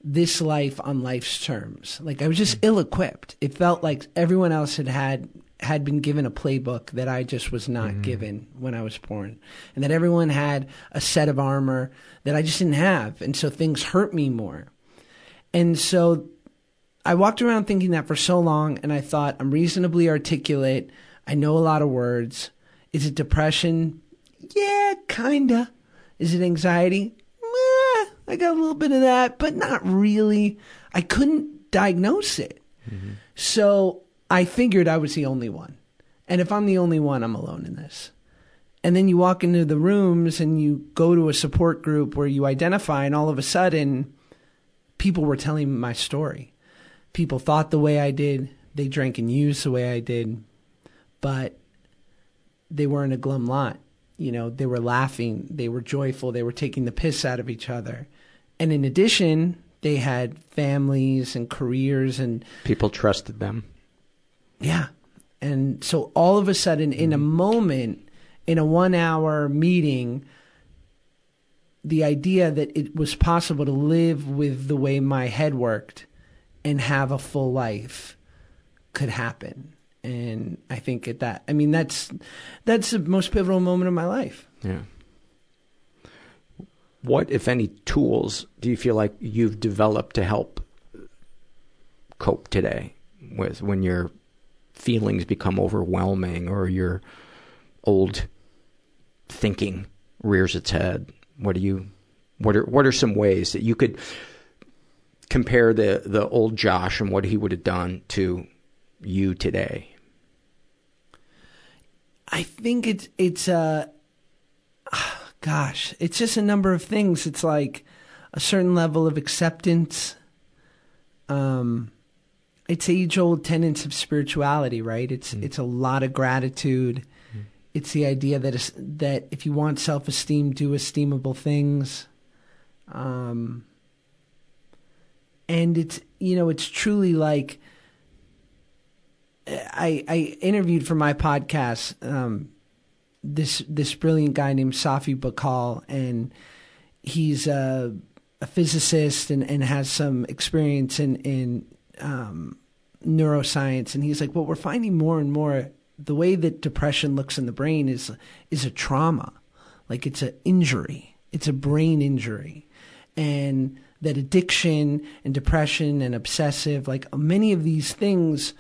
this life on life's terms. Like I was just ill equipped. It felt like everyone else had had had been given a playbook that I just was not mm-hmm. given when I was born. And that everyone had a set of armor that I just didn't have. And so things hurt me more. And so I walked around thinking that for so long, and I thought I'm reasonably articulate. I know a lot of words. Is it depression? Yeah, kinda. Is it anxiety? Eh, I got a little bit of that, but not really. I couldn't diagnose it. Mm-hmm. So I figured I was the only one. And if I'm the only one, I'm alone in this. And then you walk into the rooms and you go to a support group where you identify, and all of a sudden, people were telling my story. People thought the way I did, they drank and used the way I did, but they weren't a glum lot. You know, they were laughing, they were joyful, they were taking the piss out of each other. And in addition, they had families and careers and people trusted them. Yeah. And so all of a sudden, in a mm-hmm. moment, in a one hour meeting, the idea that it was possible to live with the way my head worked and have a full life could happen. And I think at that, I mean, that's that's the most pivotal moment of my life. Yeah. What, if any, tools do you feel like you've developed to help cope today with when your feelings become overwhelming or your old thinking rears its head? What do you what are what are some ways that you could compare the the old Josh and what he would have done to you today? I think it's it's a uh, gosh, it's just a number of things. It's like a certain level of acceptance. Um, it's age old tenets of spirituality, right? It's mm. it's a lot of gratitude. Mm. It's the idea that that if you want self esteem, do esteemable things. Um, and it's you know it's truly like I I interviewed for my podcast um, this this brilliant guy named Safi Bahcall, and he's a, a physicist and, and has some experience in in um, neuroscience, and he's like, what we're finding more and more, the way that depression looks in the brain is is a trauma, like it's an injury, it's a brain injury, and that addiction and depression and obsessive, like many of these things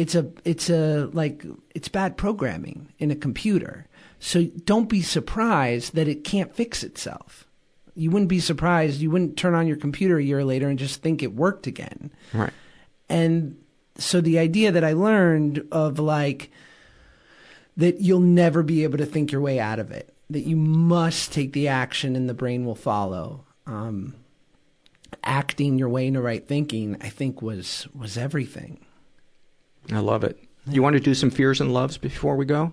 it's a it's a like it's bad programming in a computer. So don't be surprised that it can't fix itself. You wouldn't be surprised. You wouldn't turn on your computer a year later and just think it worked again. Right. And so the idea that I learned of like that you'll never be able to think your way out of it. That you must take the action and the brain will follow. Um, acting your way into right thinking, I think was was everything. I love it. You want to do some fears and loves before we go?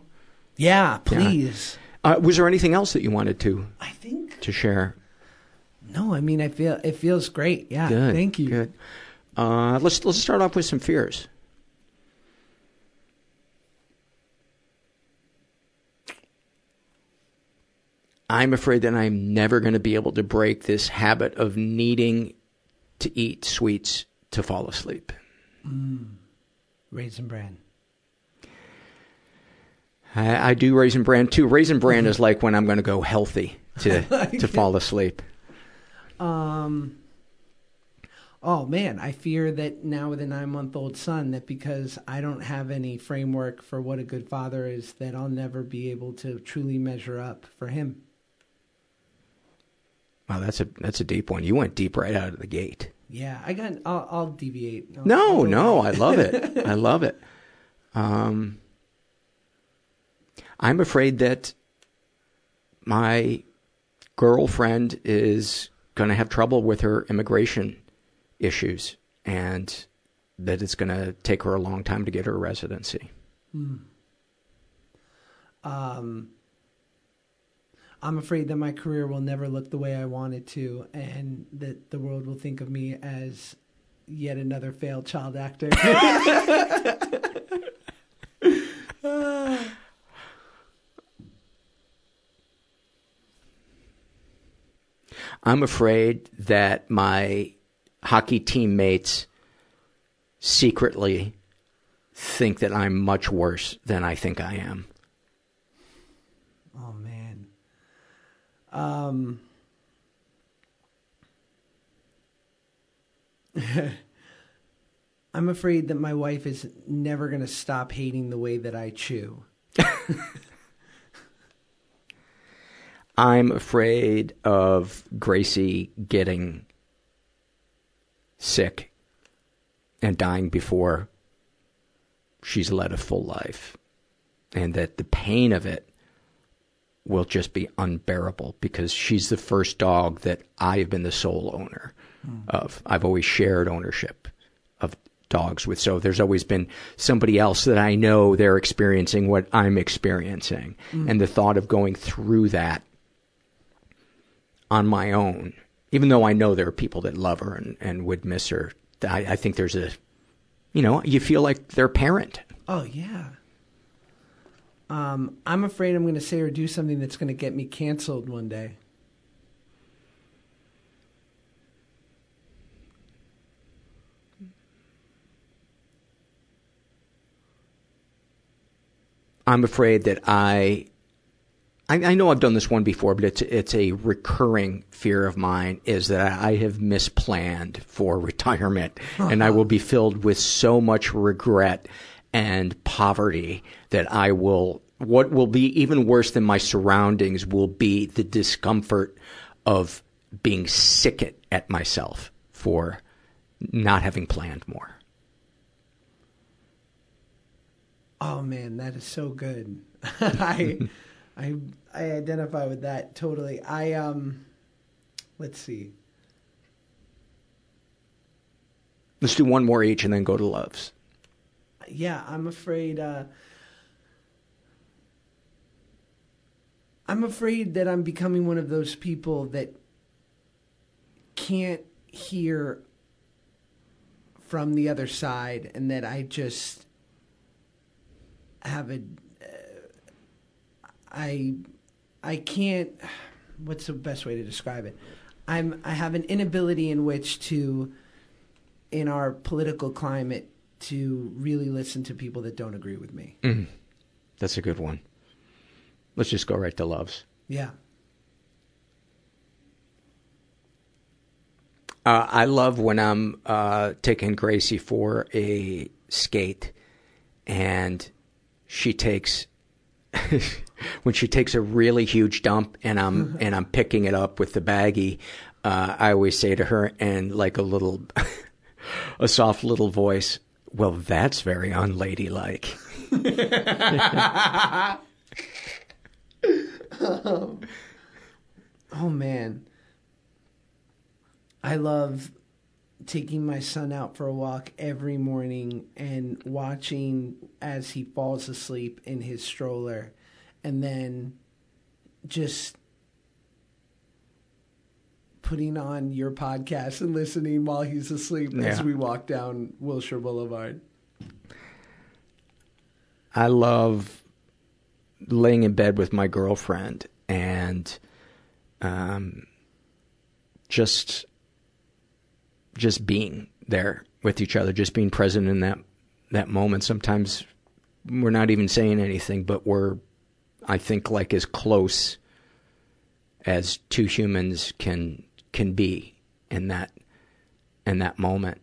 Yeah, please. Yeah. Uh, was there anything else that you wanted to? I think to share. No, I mean I feel it feels great. Yeah, good, thank you. Good. Uh, let's let's start off with some fears. I'm afraid that I'm never going to be able to break this habit of needing to eat sweets to fall asleep. Mm. Raisin bran. I, I, do raisin bran too. Raisin bran is like when I'm going to go healthy to to fall asleep. Um. Oh man, I fear that now with a nine month old son, that because I don't have any framework for what a good father is, that I'll never be able to truly measure up for him. Wow, that's a that's a deep one. You went deep right out of the gate. Yeah, I got. I'll, I'll deviate. I'll, no, I'll no, I love it. I love it. Um, I'm afraid that my girlfriend is going to have trouble with her immigration issues, and that it's going to take her a long time to get her residency. Hmm. Um, I'm afraid that my career will never look the way I want it to, and that the world will think of me as yet another failed child actor. I'm afraid that my hockey teammates secretly think that I'm much worse than I think I am. Oh man. Um, I'm afraid that my wife is never going to stop hating the way that I chew. I'm afraid of Gracie getting sick and dying before she's led a full life. And that the pain of it will just be unbearable because she's the first dog that I've been the sole owner mm. of. I've always shared ownership of dogs with. So there's always been somebody else that I know they're experiencing what I'm experiencing. Mm. And the thought of going through that on my own, even though I know there are people that love her and, and would miss her, I, I think there's a, you know, you feel like their parent. Oh, yeah. Um, I'm afraid I'm going to say or do something that's going to get me canceled one day. I'm afraid that I I, I, know I've done this one before, but it's it's a recurring fear of mine is that I have misplanned for retirement, and I will be filled with so much regret and poverty that I will. What will be even worse than my surroundings will be the discomfort of being sick at, myself for not having planned more. Oh man, that is so good. I I I identify with that totally. I um let's see. Let's do one more each and then go to loves. Yeah, I'm afraid uh I'm afraid that I'm becoming one of those people that can't hear from the other side and that I just have a I I can't. What's the best way to describe it? I'm I have an inability in which to, in our political climate, to really listen to people that don't agree with me. Mm. That's a good one. Let's just go right to loves. Yeah. Uh, I love when I'm uh, taking Gracie for a skate, and she takes when she takes a really huge dump and I'm and I'm picking it up with the baggie, uh, I always say to her and like a little, a soft little voice, "Well, that's very unladylike." um, oh man, I love taking my son out for a walk every morning and watching as he falls asleep in his stroller and then just putting on your podcast and listening while he's asleep yeah. as we walk down Wilshire Boulevard. I love laying in bed with my girlfriend and um, just just being there with each other, just being present in that that moment. Sometimes we're not even saying anything, but we're, I think, like as close as two humans can can be in that in that moment,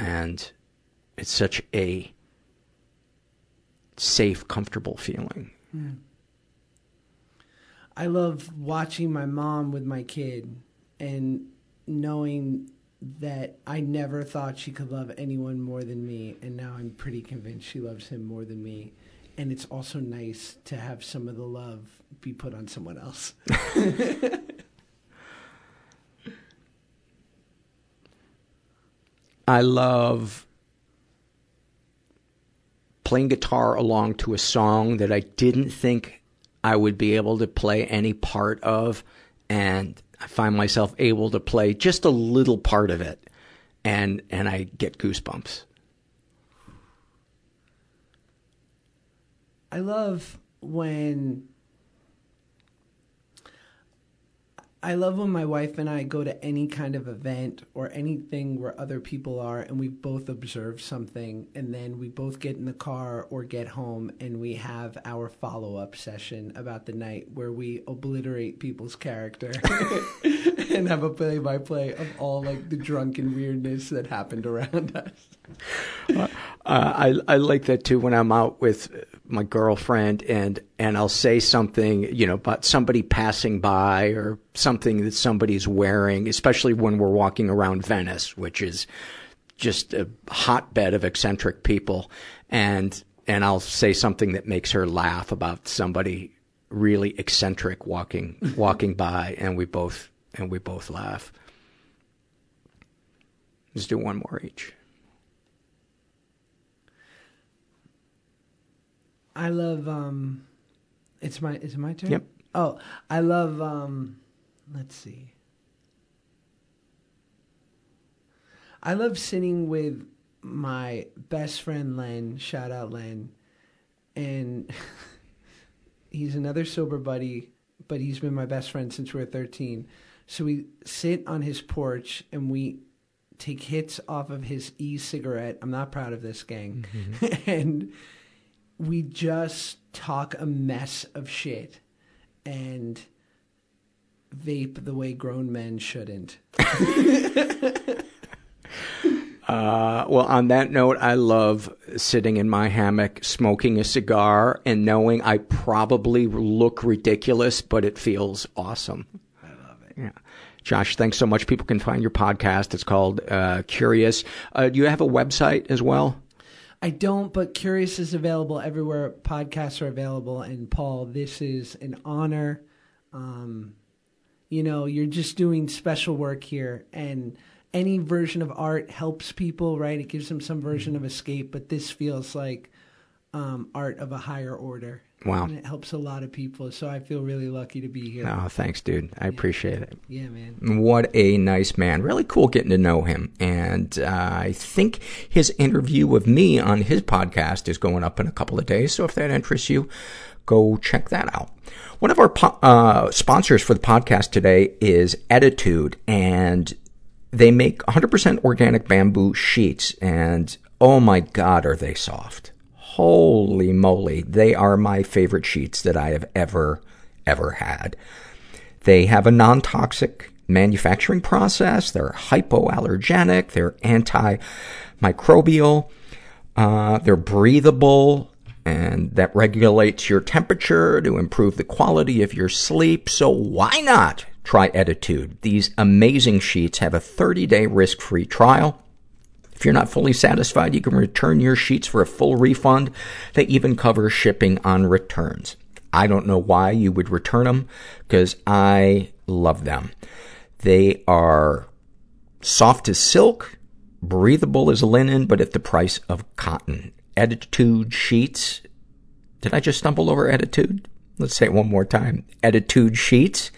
and it's such a safe, comfortable feeling. Mm. I love watching my mom with my kid and knowing that I never thought she could love anyone more than me, and now I'm pretty convinced she loves him more than me. And it's also nice to have some of the love be put on someone else. I love playing guitar along to a song that I didn't think I would be able to play any part of, and I find myself able to play just a little part of it, and and I get goosebumps. I love when I love when my wife and I go to any kind of event or anything where other people are and we both observe something and then we both get in the car or get home and we have our follow up session about the night where we obliterate people's character. and have a play by play of all like the drunken weirdness that happened around us. Uh, I I like that too when I'm out with my girlfriend and and I'll say something you know about somebody passing by or something that somebody's wearing, especially when we're walking around Venice, which is just a hotbed of eccentric people, and and I'll say something that makes her laugh about somebody really eccentric walking walking by, and we both and we both laugh. Let's do one more each. I love um it's my is it my turn? Yep. Oh, I love um let's see. I love sitting with my best friend Len, shout out Len, and he's another sober buddy, but he's been my best friend since we were 13. So we sit on his porch and we take hits off of his e-cigarette. I'm not proud of this gang. and we just talk a mess of shit and vape the way grown men shouldn't. Uh, well, on that note, I love sitting in my hammock, smoking a cigar, and knowing I probably look ridiculous, but it feels awesome. I love it. Yeah. Josh, thanks so much. People can find your podcast. It's called uh, Curious. Uh, do you have a website as well? I don't, but Curious is available everywhere podcasts are available. And Paul, this is an honor. Um, you know, you're just doing special work here, and any version of art helps people, right? It gives them some version of escape, but this feels like um, art of a higher order. Wow. And it helps a lot of people. So I feel really lucky to be here. Oh, thanks, dude. I appreciate it. Yeah, man. What a nice man. Really cool getting to know him. And uh, I think his interview with me on his podcast is going up in a couple of days. So if that interests you, go check that out. One of our po- uh, sponsors for the podcast today is Ettitude, and they make 100% organic bamboo sheets. And oh my God, are they soft! Holy moly, they are my favorite sheets that I have ever, ever had. They have a non-toxic manufacturing process. They're hypoallergenic. They're antimicrobial. Uh, they're breathable and that regulates your temperature to improve the quality of your sleep. So why not try Ettitude? These amazing sheets have a 30-day risk-free trial. If you're not fully satisfied, you can return your sheets for a full refund. They even cover shipping on returns. I don't know why you would return them because I love them. They are soft as silk, breathable as linen, but at the price of cotton. Ettitude sheets. Did I just stumble over Ettitude? Let's say it one more time. Ettitude sheets.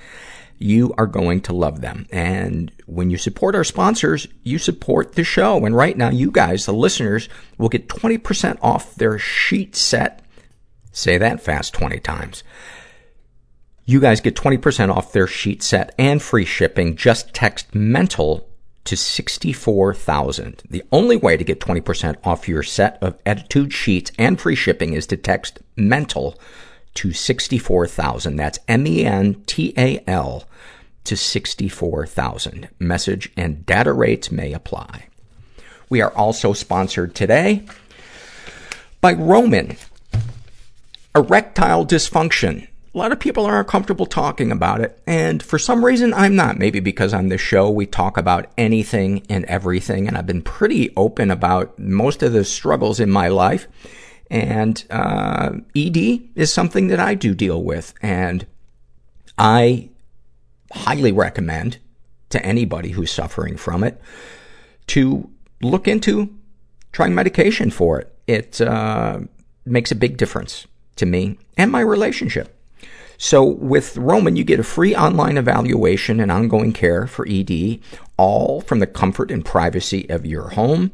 You are going to love them. And when you support our sponsors, you support the show. And right now, you guys, the listeners, will get 20% off their sheet set. Say that fast 20 times. You guys get 20% off their sheet set and free shipping. Just text mental to 64,000. The only way to get 20% off your set of Ettitude sheets and free shipping is to text mental to 64,000. That's M-E-N-T-A-L to 64,000. Message and data rates may apply. We are also sponsored today by Roman. Erectile dysfunction. A lot of people are uncomfortable talking about it, and for some reason I'm not. Maybe because on this show we talk about anything and everything, and I've been pretty open about most of the struggles in my life. And uh, ED is something that I do deal with, and I highly recommend to anybody who's suffering from it to look into trying medication for it. It uh, makes a big difference to me and my relationship. So with Roman, you get a free online evaluation and ongoing care for ED, all from the comfort and privacy of your home.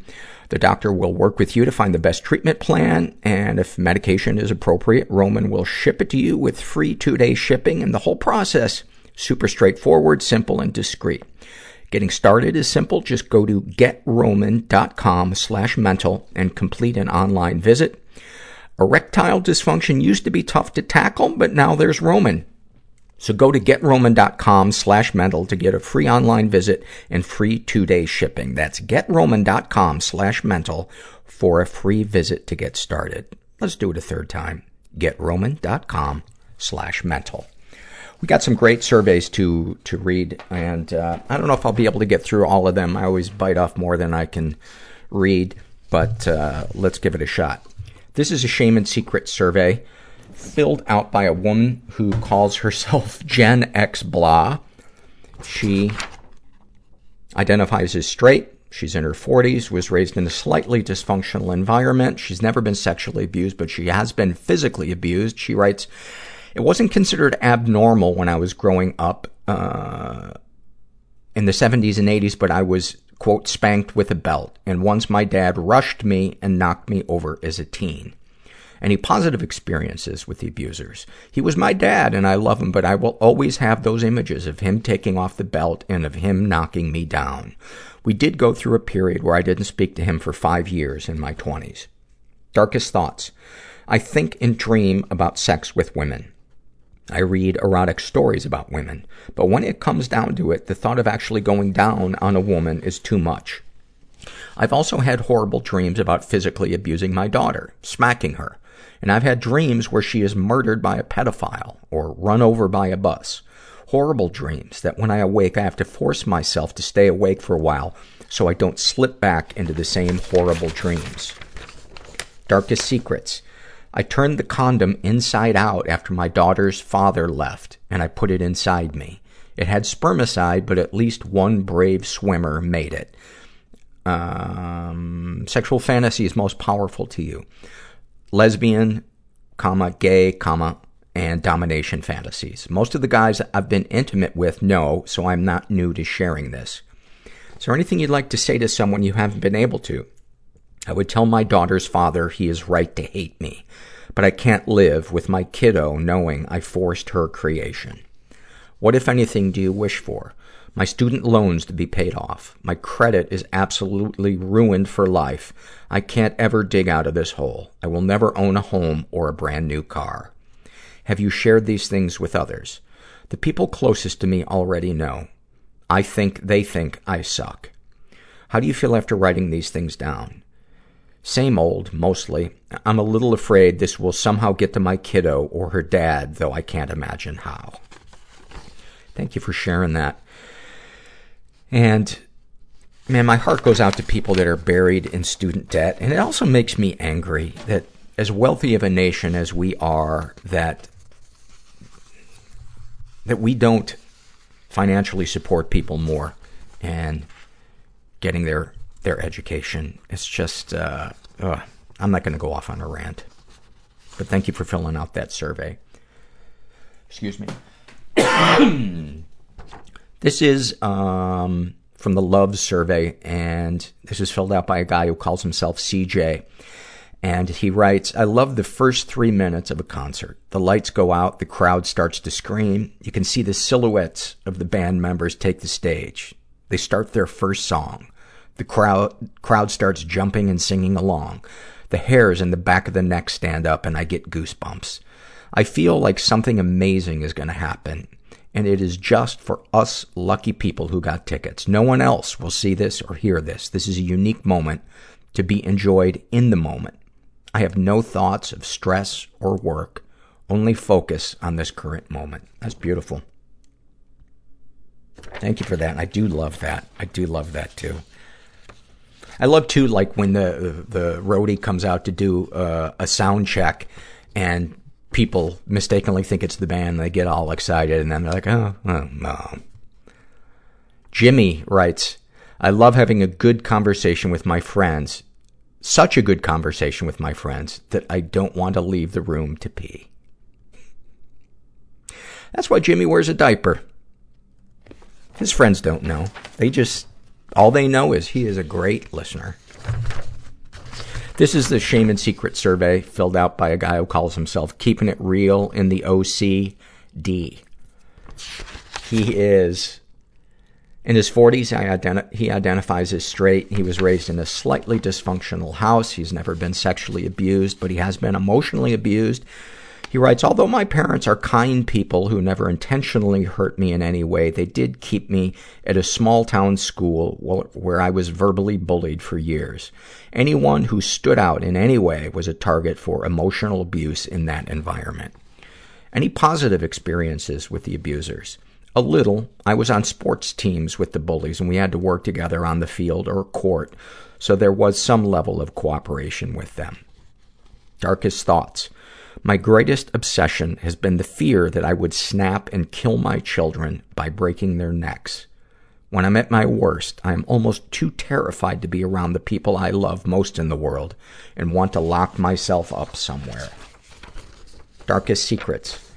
The doctor will work with you to find the best treatment plan, and if medication is appropriate, Roman will ship it to you with free two-day shipping, and the whole process super straightforward, simple, and discreet. Getting started is simple. Just go to getroman.com slash mental and complete an online visit. Erectile dysfunction used to be tough to tackle, but now there's Roman. So go to getroman.com slash mental to get a free online visit and free two-day shipping. That's getroman.com slash mental for a free visit to get started. Let's do it a third time. getroman.com slash mental. We got some great surveys to, to read, and uh, I don't know if I'll be able to get through all of them. I always bite off more than I can read, but uh, let's give it a shot. This is a shame and secret survey filled out by a woman who calls herself Gen X Blah. She identifies as straight. She's in her 40s, was raised in a slightly dysfunctional environment. She's never been sexually abused, but she has been physically abused. She writes, It wasn't considered abnormal when I was growing up uh, in the 70s and 80s, but I was, quote, spanked with a belt. And once my dad rushed me and knocked me over as a teen any positive experiences with the abusers. He was my dad and I love him, but I will always have those images of him taking off the belt and of him knocking me down. We did go through a period where I didn't speak to him for five years in my twenties. Darkest thoughts. I think and dream about sex with women. I read erotic stories about women, but when it comes down to it, the thought of actually going down on a woman is too much. I've also had horrible dreams about physically abusing my daughter, smacking her, and I've had dreams where she is murdered by a pedophile or run over by a bus. Horrible dreams that when I awake, I have to force myself to stay awake for a while so I don't slip back into the same horrible dreams. Darkest secrets. I turned the condom inside out after my daughter's father left, and I put it inside me. It had spermicide, but at least one brave swimmer made it. Um, sexual fantasy is most powerful to you lesbian, comma, gay, comma, and domination fantasies. Most of the guys I've been intimate with know, so I'm not new to sharing this. Is there anything you'd like to say to someone you haven't been able to? I would tell my daughter's father he is right to hate me, but I can't live with my kiddo knowing I forced her creation. What, if anything, do you wish for? My student loans to be paid off. My credit is absolutely ruined for life. I can't ever dig out of this hole. I will never own a home or a brand new car. Have you shared these things with others? The people closest to me already know. I think they think I suck. How do you feel after writing these things down? Same old, mostly. I'm a little afraid this will somehow get to my kiddo or her dad, though I can't imagine how. Thank you for sharing that. And, man, my heart goes out to people that are buried in student debt. And it also makes me angry that as wealthy of a nation as we are, that, that we don't financially support people more and getting their, their education. It's just, uh, uh I'm not going to go off on a rant. But thank you for filling out that survey. Excuse me. This is um, from the Love Survey, and this is filled out by a guy who calls himself CJ. And he writes, I love the first three minutes of a concert. The lights go out, the crowd starts to scream. You can see the silhouettes of the band members take the stage. They start their first song. The crowd, crowd starts jumping and singing along. The hairs in the back of the neck stand up and I get goosebumps. I feel like something amazing is going to happen and it is just for us lucky people who got tickets. No one else will see this or hear this. This is a unique moment to be enjoyed in the moment. I have no thoughts of stress or work, only focus on this current moment. That's beautiful. Thank you for that. I do love that. I do love that too. I love too, like when the the roadie comes out to do uh, a sound check, and people mistakenly think it's the band. They get all excited and then they're like, oh, oh no. Jimmy writes, I love having a good conversation with my friends. Such a good conversation with my friends that I don't want to leave the room to pee. That's why Jimmy wears a diaper. His friends don't know. They just, all they know is he is a great listener. This is the Shame and Secret survey filled out by a guy who calls himself Keeping It Real in the OCD. He is in his 40s. Identi- he identifies as straight. He was raised in a slightly dysfunctional house. He's never been sexually abused, but he has been emotionally abused. He writes, although my parents are kind people who never intentionally hurt me in any way, they did keep me at a small town school where I was verbally bullied for years. Anyone who stood out in any way was a target for emotional abuse in that environment. Any positive experiences with the abusers? A little. I was on sports teams with the bullies and we had to work together on the field or court, so there was some level of cooperation with them. Darkest thoughts. My greatest obsession has been the fear that I would snap and kill my children by breaking their necks. When I'm at my worst, I am almost too terrified to be around the people I love most in the world and want to lock myself up somewhere. Darkest secrets.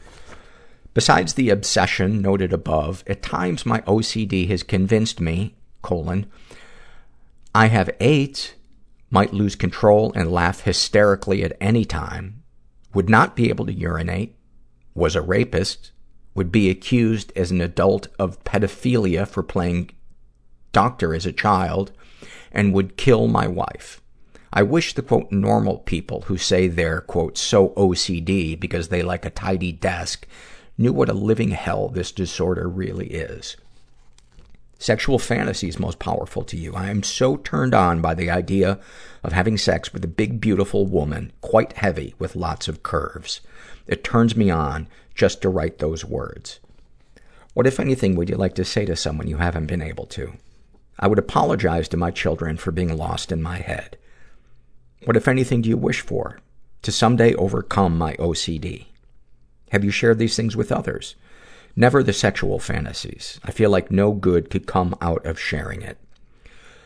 Besides the obsession noted above, at times my OCD has convinced me, colon, I have AIDS, might lose control and laugh hysterically at any time, would not be able to urinate, was a rapist, would be accused as an adult of pedophilia for playing doctor as a child, and would kill my wife. I wish the quote normal people who say they're quote so OCD because they like a tidy desk knew what a living hell this disorder really is. Sexual fantasies most powerful to you. I am so turned on by the idea of having sex with a big, beautiful woman, quite heavy, with lots of curves. It turns me on just to write those words. What, if anything, would you like to say to someone you haven't been able to? I would apologize to my children for being lost in my head. What, if anything, do you wish for? To someday overcome my OCD. Have you shared these things with others? Never the sexual fantasies. I feel like no good could come out of sharing it.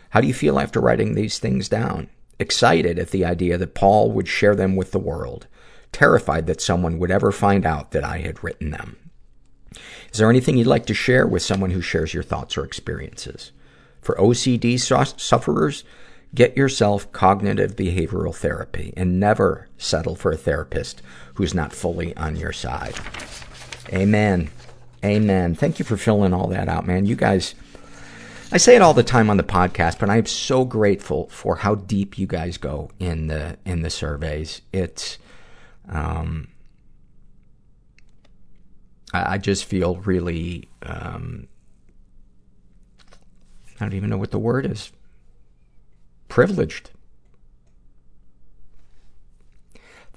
How do you feel after writing these things down? Excited at the idea that Paul would share them with the world. Terrified that someone would ever find out that I had written them. Is there anything you'd like to share with someone who shares your thoughts or experiences? For OCD sufferers, get yourself cognitive behavioral therapy and never settle for a therapist who's not fully on your side. Amen. Amen. Thank you for filling all that out, man. You guys, I say it all the time on the podcast, but I'm so grateful for how deep you guys go in the, in the surveys. It's, um, I, I just feel really, um, I don't even know what the word is. Privileged.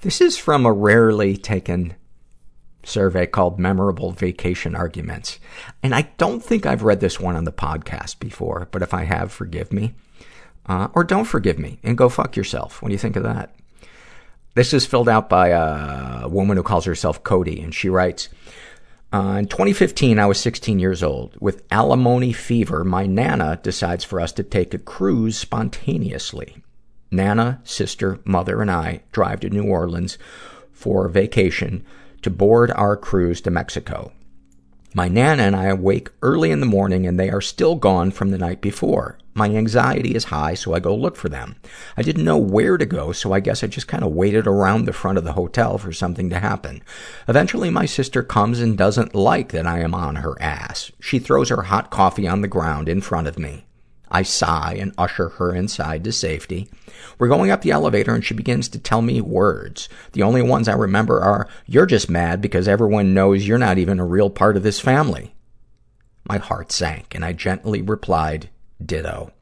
This is from a rarely taken survey called Memorable Vacation Arguments. And I don't think I've read this one on the podcast before, but if I have, forgive me. Uh, or don't forgive me and go fuck yourself. What do you think of that? This is filled out by a woman who calls herself Cody, and she writes, uh, in 2015, I was 16 years old. With alimony fever, my Nana decides for us to take a cruise spontaneously. Nana, sister, mother, and I drive to New Orleans for vacation to board our cruise to Mexico. My Nana and I awake early in the morning and they are still gone from the night before. My anxiety is high, so I go look for them. I didn't know where to go, so I guess I just kind of waited around the front of the hotel for something to happen. Eventually, my sister comes and doesn't like that I am on her ass. She throws her hot coffee on the ground in front of me. I sigh and usher her inside to safety. We're going up the elevator and she begins to tell me words. The only ones I remember are, you're just mad because everyone knows you're not even a real part of this family. My heart sank and I gently replied, ditto.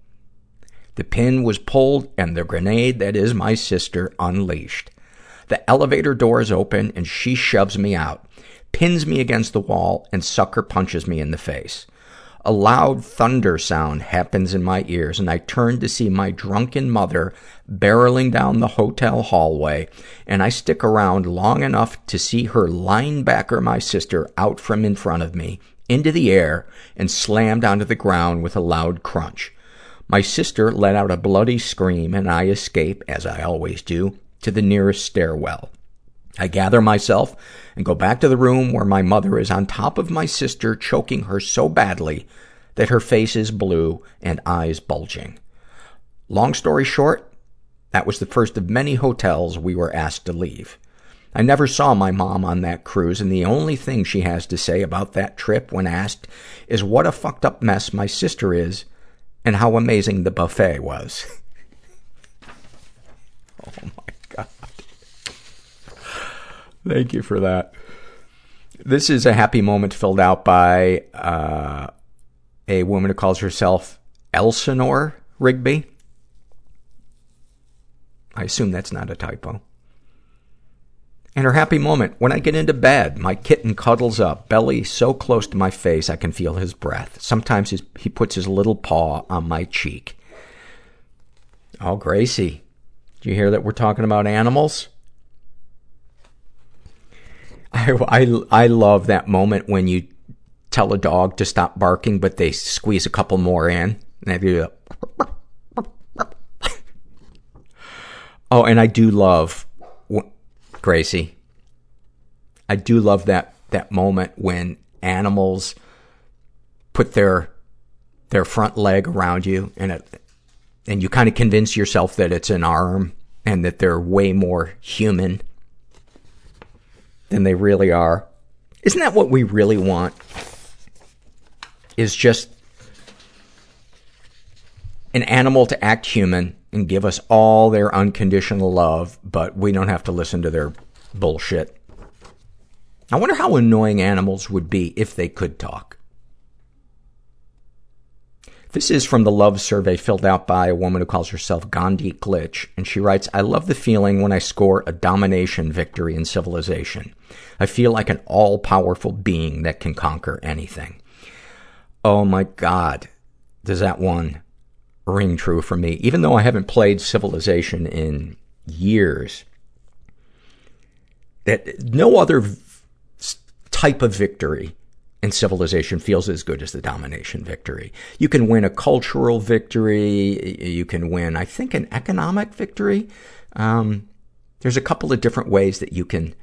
The pin was pulled and the grenade that is my sister unleashed. The elevator doors open and she shoves me out, pins me against the wall, and sucker punches me in the face. A loud thunder sound happens in my ears, and I turn to see my drunken mother barreling down the hotel hallway, and I stick around long enough to see her linebacker my sister out from in front of me, into the air, and slammed onto the ground with a loud crunch. My sister let out a bloody scream, and I escape, as I always do, to the nearest stairwell. I gather myself and go back to the room where my mother is on top of my sister, choking her so badly that her face is blue and eyes bulging. Long story short, that was the first of many hotels we were asked to leave. I never saw my mom on that cruise, and the only thing she has to say about that trip when asked is what a fucked up mess my sister is and how amazing the buffet was. oh my Thank you for that. This is a happy moment filled out by uh, a woman who calls herself Elsinore Rigby. I assume that's not a typo. And her happy moment, when I get into bed, my kitten cuddles up, belly so close to my face I can feel his breath. Sometimes his, he puts his little paw on my cheek. Oh, Gracie, do you hear that we're talking about animals? I, I, I love that moment when you tell a dog to stop barking, but they squeeze a couple more in. And they do Oh, and I do love Gracie. I do love that, that moment when animals put their, their front leg around you and it, and you kind of convince yourself that it's an arm and that they're way more human than they really are. Isn't that what we really want? Is just an animal to act human and give us all their unconditional love, but we don't have to listen to their bullshit. I wonder how annoying animals would be if they could talk. This is from the love survey filled out by a woman who calls herself Gandhi Glitch, and she writes, I love the feeling when I score a domination victory in civilization. I feel like an all-powerful being that can conquer anything. Oh my god, does that one ring true for me. Even though I haven't played Civilization in years, that no other type of victory in civilization feels as good as the domination victory. You can win a cultural victory. You can win, I think, an economic victory. Um, there's a couple of different ways that you can,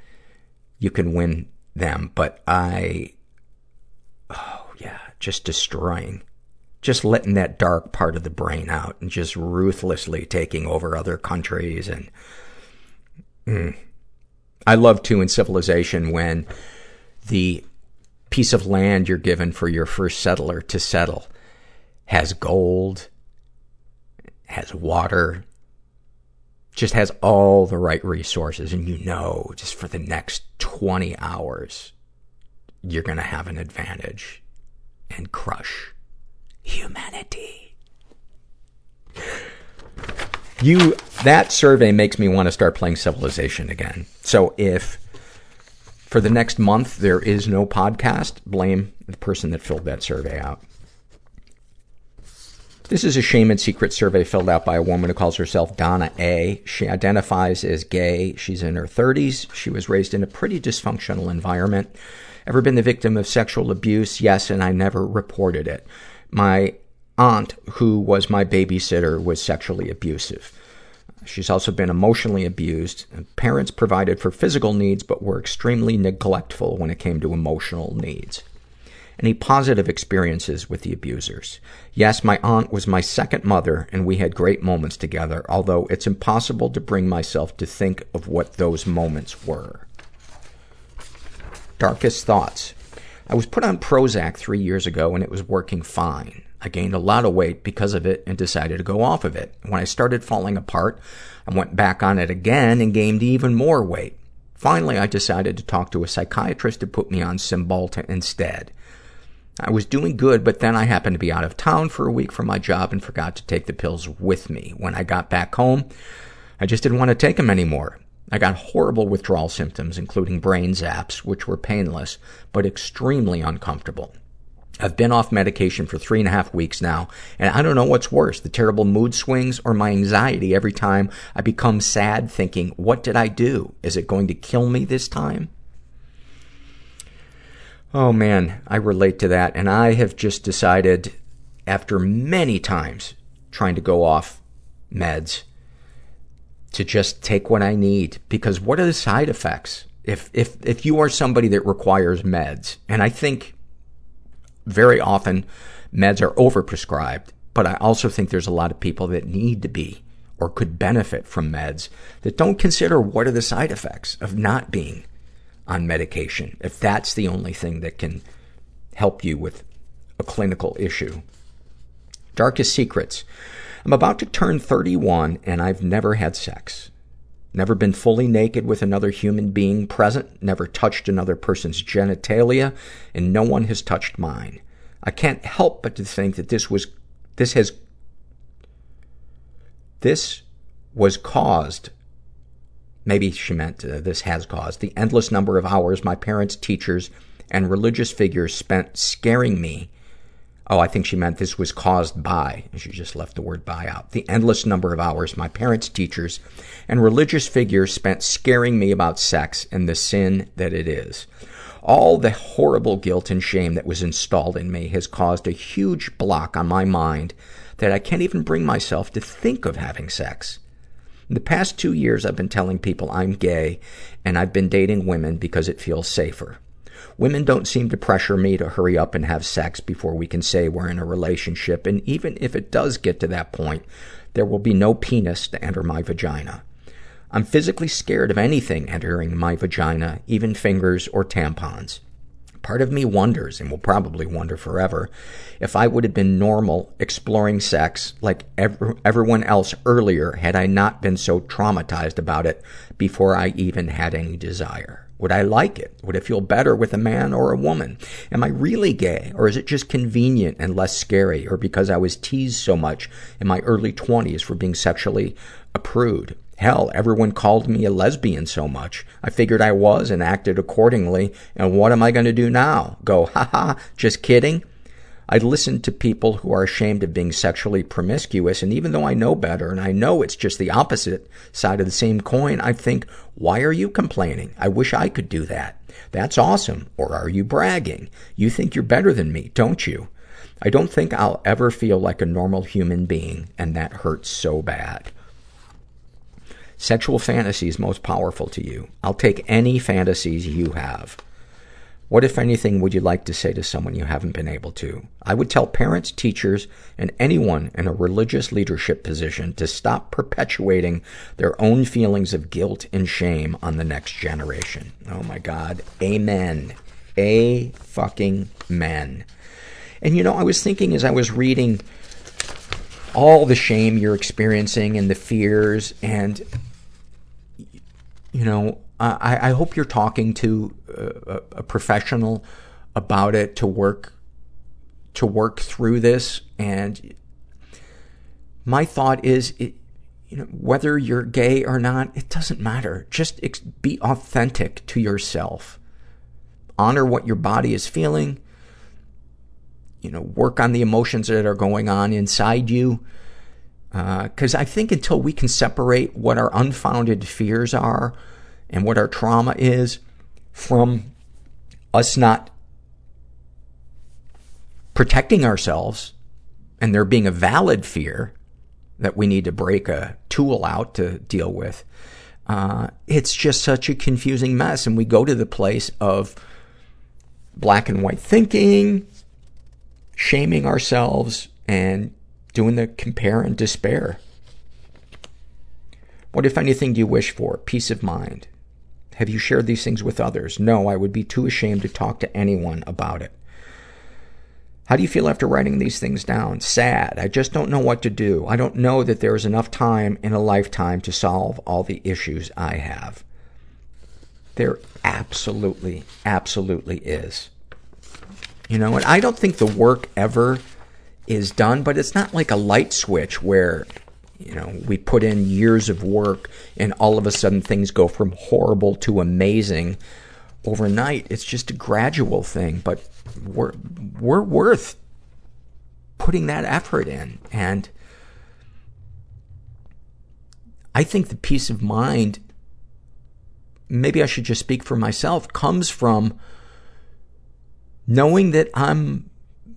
you can win them, but I, oh yeah, just destroying just letting that dark part of the brain out and just ruthlessly taking over other countries and mm. i love too in civilization when the piece of land you're given for your first settler to settle has gold has water just has all the right resources and you know just for the next 20 hours you're going to have an advantage and crush humanity. You, that survey makes me want to start playing Civilization again. So if for the next month there is no podcast, blame the person that filled that survey out. This is a shame and secret survey filled out by a woman who calls herself Donna A. She identifies as gay. She's in her 30s. She was raised in a pretty dysfunctional environment. Ever been the victim of sexual abuse? Yes, and I never reported it. My aunt, who was my babysitter, was sexually abusive. She's also been emotionally abused. Parents provided for physical needs, but were extremely neglectful when it came to emotional needs. Any positive experiences with the abusers? Yes, my aunt was my second mother, and we had great moments together, although it's impossible to bring myself to think of what those moments were. Darkest thoughts. I was put on Prozac three years ago and it was working fine. I gained a lot of weight because of it and decided to go off of it. When I started falling apart, I went back on it again and gained even more weight. Finally, I decided to talk to a psychiatrist to put me on Cymbalta instead. I was doing good, but then I happened to be out of town for a week for my job and forgot to take the pills with me. When I got back home, I just didn't want to take them anymore. I got horrible withdrawal symptoms, including brain zaps, which were painless, but extremely uncomfortable. I've been off medication for three and a half weeks now, and I don't know what's worse, the terrible mood swings or my anxiety every time I become sad thinking, what did I do? Is it going to kill me this time? Oh man, I relate to that, and I have just decided, after many times trying to go off meds, to just take what I need. Because what are the side effects? If, if, if you are somebody that requires meds, and I think very often meds are overprescribed, but I also think there's a lot of people that need to be or could benefit from meds that don't consider what are the side effects of not being on medication, if that's the only thing that can help you with a clinical issue. Darkest secrets. I'm about to turn 31 and I've never had sex. Never been fully naked with another human being present, never touched another person's genitalia, and no one has touched mine. I can't help but to think that this was, this has, this was caused, maybe she meant uh, this has caused, the endless number of hours my parents, teachers, and religious figures spent scaring me Oh, I think she meant this was caused by, she just left the word by out. The endless number of hours my parents, teachers, and religious figures spent scaring me about sex and the sin that it is. All the horrible guilt and shame that was installed in me has caused a huge block on my mind that I can't even bring myself to think of having sex. In the past two years, I've been telling people I'm gay and I've been dating women because it feels safer. Women don't seem to pressure me to hurry up and have sex before we can say we're in a relationship, and even if it does get to that point, there will be no penis to enter my vagina. I'm physically scared of anything entering my vagina, even fingers or tampons. Part of me wonders, and will probably wonder forever, if I would have been normal exploring sex like every, everyone else earlier had I not been so traumatized about it before I even had any desire. Would I like it? Would it feel better with a man or a woman? Am I really gay? Or is it just convenient and less scary? Or because I was teased so much in my early 20s for being sexually a prude? Hell, everyone called me a lesbian so much. I figured I was and acted accordingly. And what am I going to do now? Go, haha, just kidding? I listen to people who are ashamed of being sexually promiscuous, and even though I know better, and I know it's just the opposite side of the same coin, I think, why are you complaining? I wish I could do that. That's awesome. Or are you bragging? You think you're better than me, don't you? I don't think I'll ever feel like a normal human being, and that hurts so bad. Sexual fantasies most powerful to you. I'll take any fantasies you have. What, if anything, would you like to say to someone you haven't been able to? I would tell parents, teachers, and anyone in a religious leadership position to stop perpetuating their own feelings of guilt and shame on the next generation. Oh my God. Amen. A fucking men. And you know, I was thinking as I was reading all the shame you're experiencing and the fears and, you know, I, I hope you're talking to a, a professional about it to work to work through this. And my thought is, it, you know, whether you're gay or not, it doesn't matter. Just ex- be authentic to yourself. Honor what your body is feeling. You know, work on the emotions that are going on inside you. Because uh, I think until we can separate what our unfounded fears are and what our trauma is from us not protecting ourselves and there being a valid fear that we need to break a tool out to deal with, uh, it's just such a confusing mess. And we go to the place of black and white thinking, shaming ourselves, and doing the compare and despair. What, if anything, do you wish for? Peace of mind. Have you shared these things with others? No, I would be too ashamed to talk to anyone about it. How do you feel after writing these things down? Sad. I just don't know what to do. I don't know that there is enough time in a lifetime to solve all the issues I have. There absolutely, absolutely is. You know, and I don't think the work ever is done, but it's not like a light switch where you know, we put in years of work and all of a sudden things go from horrible to amazing overnight. It's just a gradual thing, but we're, we're worth putting that effort in. And I think the peace of mind, maybe I should just speak for myself, comes from knowing that I'm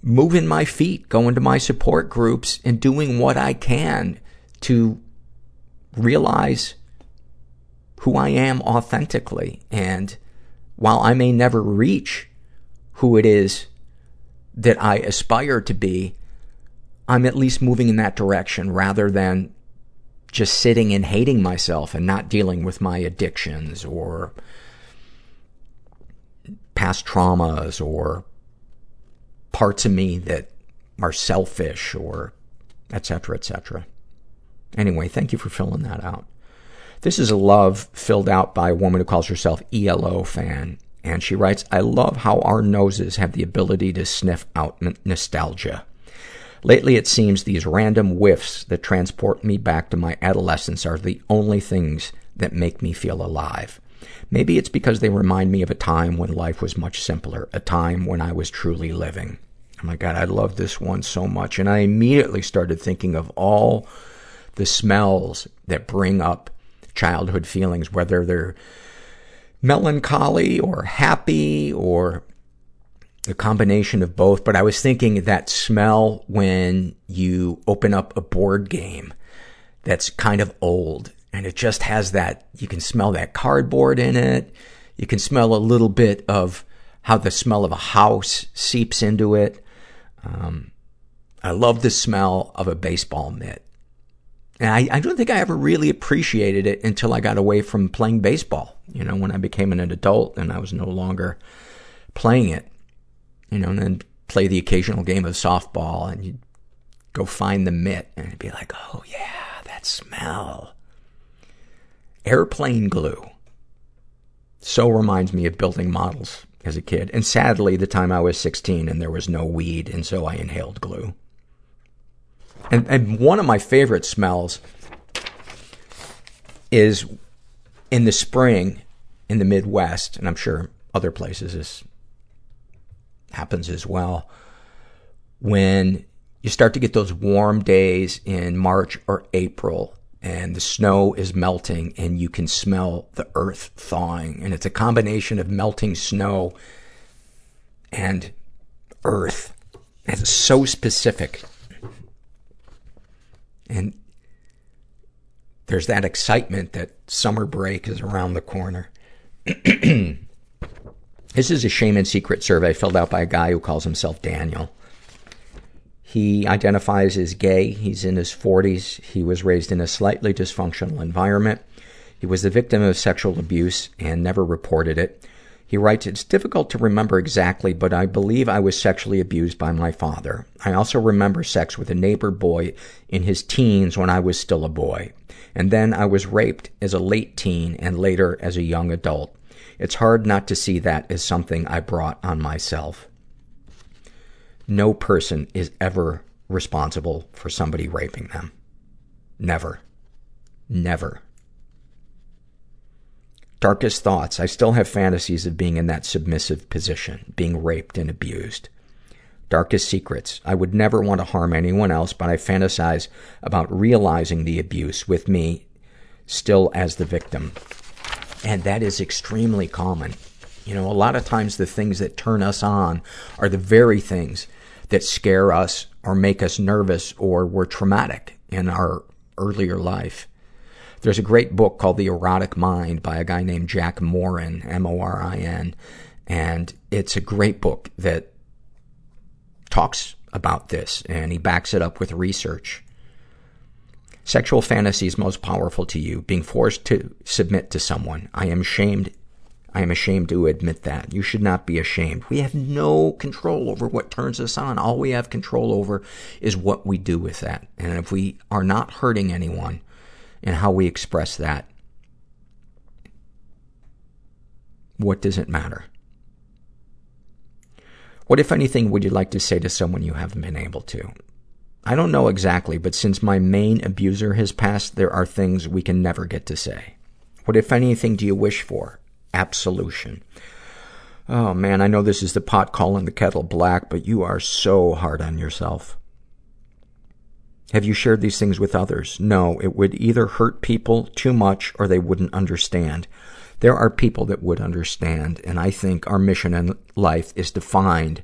moving my feet, going to my support groups and doing what I can to realize who I am authentically. And while I may never reach who it is that I aspire to be, I'm at least moving in that direction rather than just sitting and hating myself and not dealing with my addictions or past traumas or parts of me that are selfish or et cetera, et cetera. Anyway, thank you for filling that out. This is a love filled out by a woman who calls herself ELO fan. And she writes, I love how our noses have the ability to sniff out n- nostalgia. Lately, it seems these random whiffs that transport me back to my adolescence are the only things that make me feel alive. Maybe it's because they remind me of a time when life was much simpler, a time when I was truly living. Oh my God, I love this one so much. And I immediately started thinking of all the smells that bring up childhood feelings, whether they're melancholy or happy or a combination of both. But I was thinking that smell when you open up a board game that's kind of old and it just has that, you can smell that cardboard in it. You can smell a little bit of how the smell of a house seeps into it. Um, I love the smell of a baseball mitt. And I, I don't think I ever really appreciated it until I got away from playing baseball. You know, when I became an adult and I was no longer playing it. You know, and then play the occasional game of softball and you'd go find the mitt and it'd be like, oh yeah, that smell. Airplane glue. So reminds me of building models as a kid. And sadly, the time I was 16 and there was no weed, and so I inhaled glue. And, and one of my favorite smells is in the spring in the Midwest, and I'm sure other places this happens as well, when you start to get those warm days in March or April and the snow is melting and you can smell the earth thawing. And it's a combination of melting snow and earth. It's so specific. And there's that excitement that summer break is around the corner. this is a shame and secret survey filled out by a guy who calls himself Daniel. He identifies as gay. He's in his 40s. He was raised in a slightly dysfunctional environment. He was the victim of sexual abuse and never reported it. He writes, It's difficult to remember exactly, but I believe I was sexually abused by my father. I also remember sex with a neighbor boy in his teens when I was still a boy. And then I was raped as a late teen and later as a young adult. It's hard not to see that as something I brought on myself no person is ever responsible for somebody raping them. Never. Never. Darkest thoughts. I still have fantasies of being in that submissive position, being raped and abused. Darkest secrets. I would never want to harm anyone else, but I fantasize about realizing the abuse with me still as the victim. And that is extremely common. You know, a lot of times the things that turn us on are the very things that scare us or make us nervous or were traumatic in our earlier life. There's a great book called The Erotic Mind by a guy named Jack Morin, M-O-R-I-N, and it's a great book that talks about this, and he backs it up with research. Sexual fantasies most powerful to you. Being forced to submit to someone. I am ashamed I am ashamed to admit that. You should not be ashamed. We have no control over what turns us on. All we have control over is what we do with that. And if we are not hurting anyone and how we express that, what does it matter? What, if anything, would you like to say to someone you haven't been able to? I don't know exactly, but since my main abuser has passed, there are things we can never get to say. What, if anything, do you wish for? absolution. Oh man, I know this is the pot calling the kettle black, but you are so hard on yourself. Have you shared these things with others? No, it would either hurt people too much or they wouldn't understand. There are people that would understand, and I think our mission in life is to find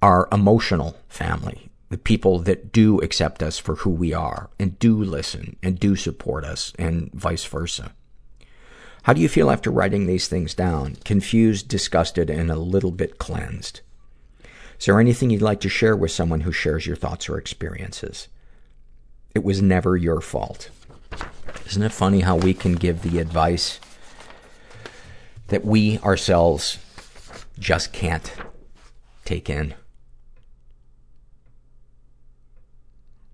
our emotional family, the people that do accept us for who we are, and do listen, and do support us, and vice versa. How do you feel after writing these things down? Confused, disgusted, and a little bit cleansed. Is there anything you'd like to share with someone who shares your thoughts or experiences? It was never your fault. Isn't it funny how we can give the advice that we ourselves just can't take in?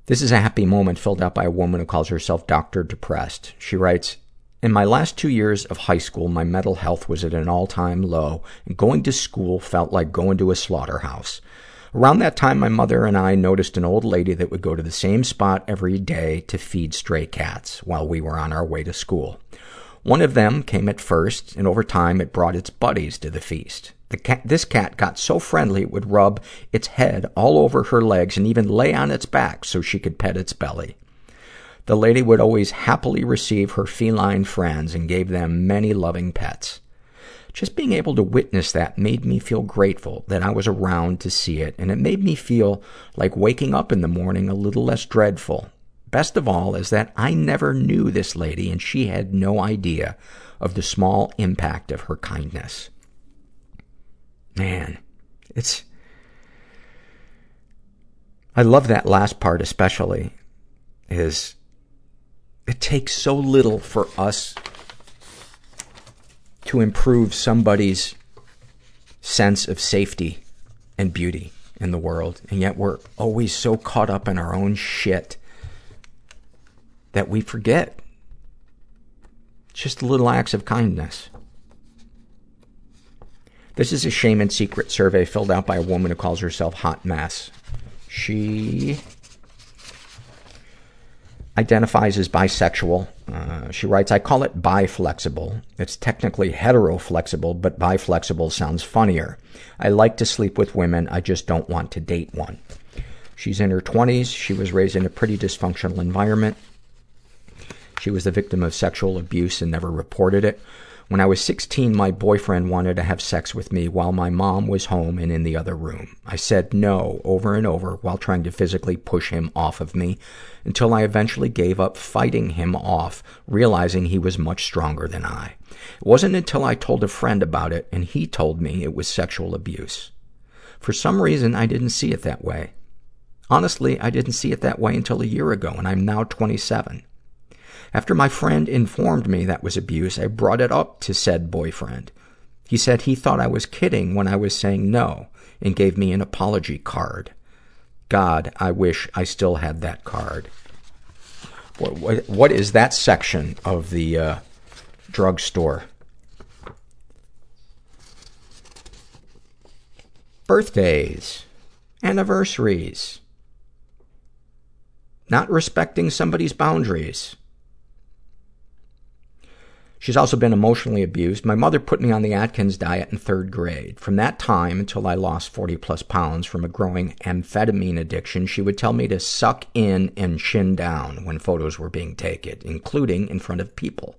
This is a happy moment filled out by a woman who calls herself Dr. Depressed. She writes, In my last two years of high school, my mental health was at an all-time low, and going to school felt like going to a slaughterhouse. Around that time, my mother and I noticed an old lady that would go to the same spot every day to feed stray cats while we were on our way to school. One of them came at first, and over time it brought its buddies to the feast. The cat, this cat got so friendly it would rub its head all over her legs and even lay on its back so she could pet its belly. The lady would always happily receive her feline friends and gave them many loving pets. Just being able to witness that made me feel grateful that I was around to see it, and it made me feel like waking up in the morning a little less dreadful. Best of all is that I never knew this lady and she had no idea of the small impact of her kindness. Man, it's, I love that last part especially, is it takes so little for us to improve somebody's sense of safety and beauty in the world. And yet we're always so caught up in our own shit that we forget just little acts of kindness. This is a shame and secret survey filled out by a woman who calls herself Hot Mess. She identifies as bisexual. Uh, she writes, I call it bi-flexible. It's technically hetero-flexible, but bi-flexible sounds funnier. I like to sleep with women, I just don't want to date one. She's in her 20s. She was raised in a pretty dysfunctional environment. She was the victim of sexual abuse and never reported it. When I was 16, my boyfriend wanted to have sex with me while my mom was home and in the other room. I said no over and over while trying to physically push him off of me until I eventually gave up fighting him off, realizing he was much stronger than I. It wasn't until I told a friend about it and he told me it was sexual abuse. For some reason, I didn't see it that way. Honestly, I didn't see it that way until a year ago, and I'm now 27. After my friend informed me that was abuse, I brought it up to said boyfriend. He said he thought I was kidding when I was saying no and gave me an apology card. God, I wish I still had that card. What, what, what is that section of the uh, drugstore? Birthdays, anniversaries, not respecting somebody's boundaries. She's also been emotionally abused. My mother put me on the Atkins diet in third grade. From that time until I lost 40 plus pounds from a growing amphetamine addiction, she would tell me to suck in and chin down when photos were being taken, including in front of people.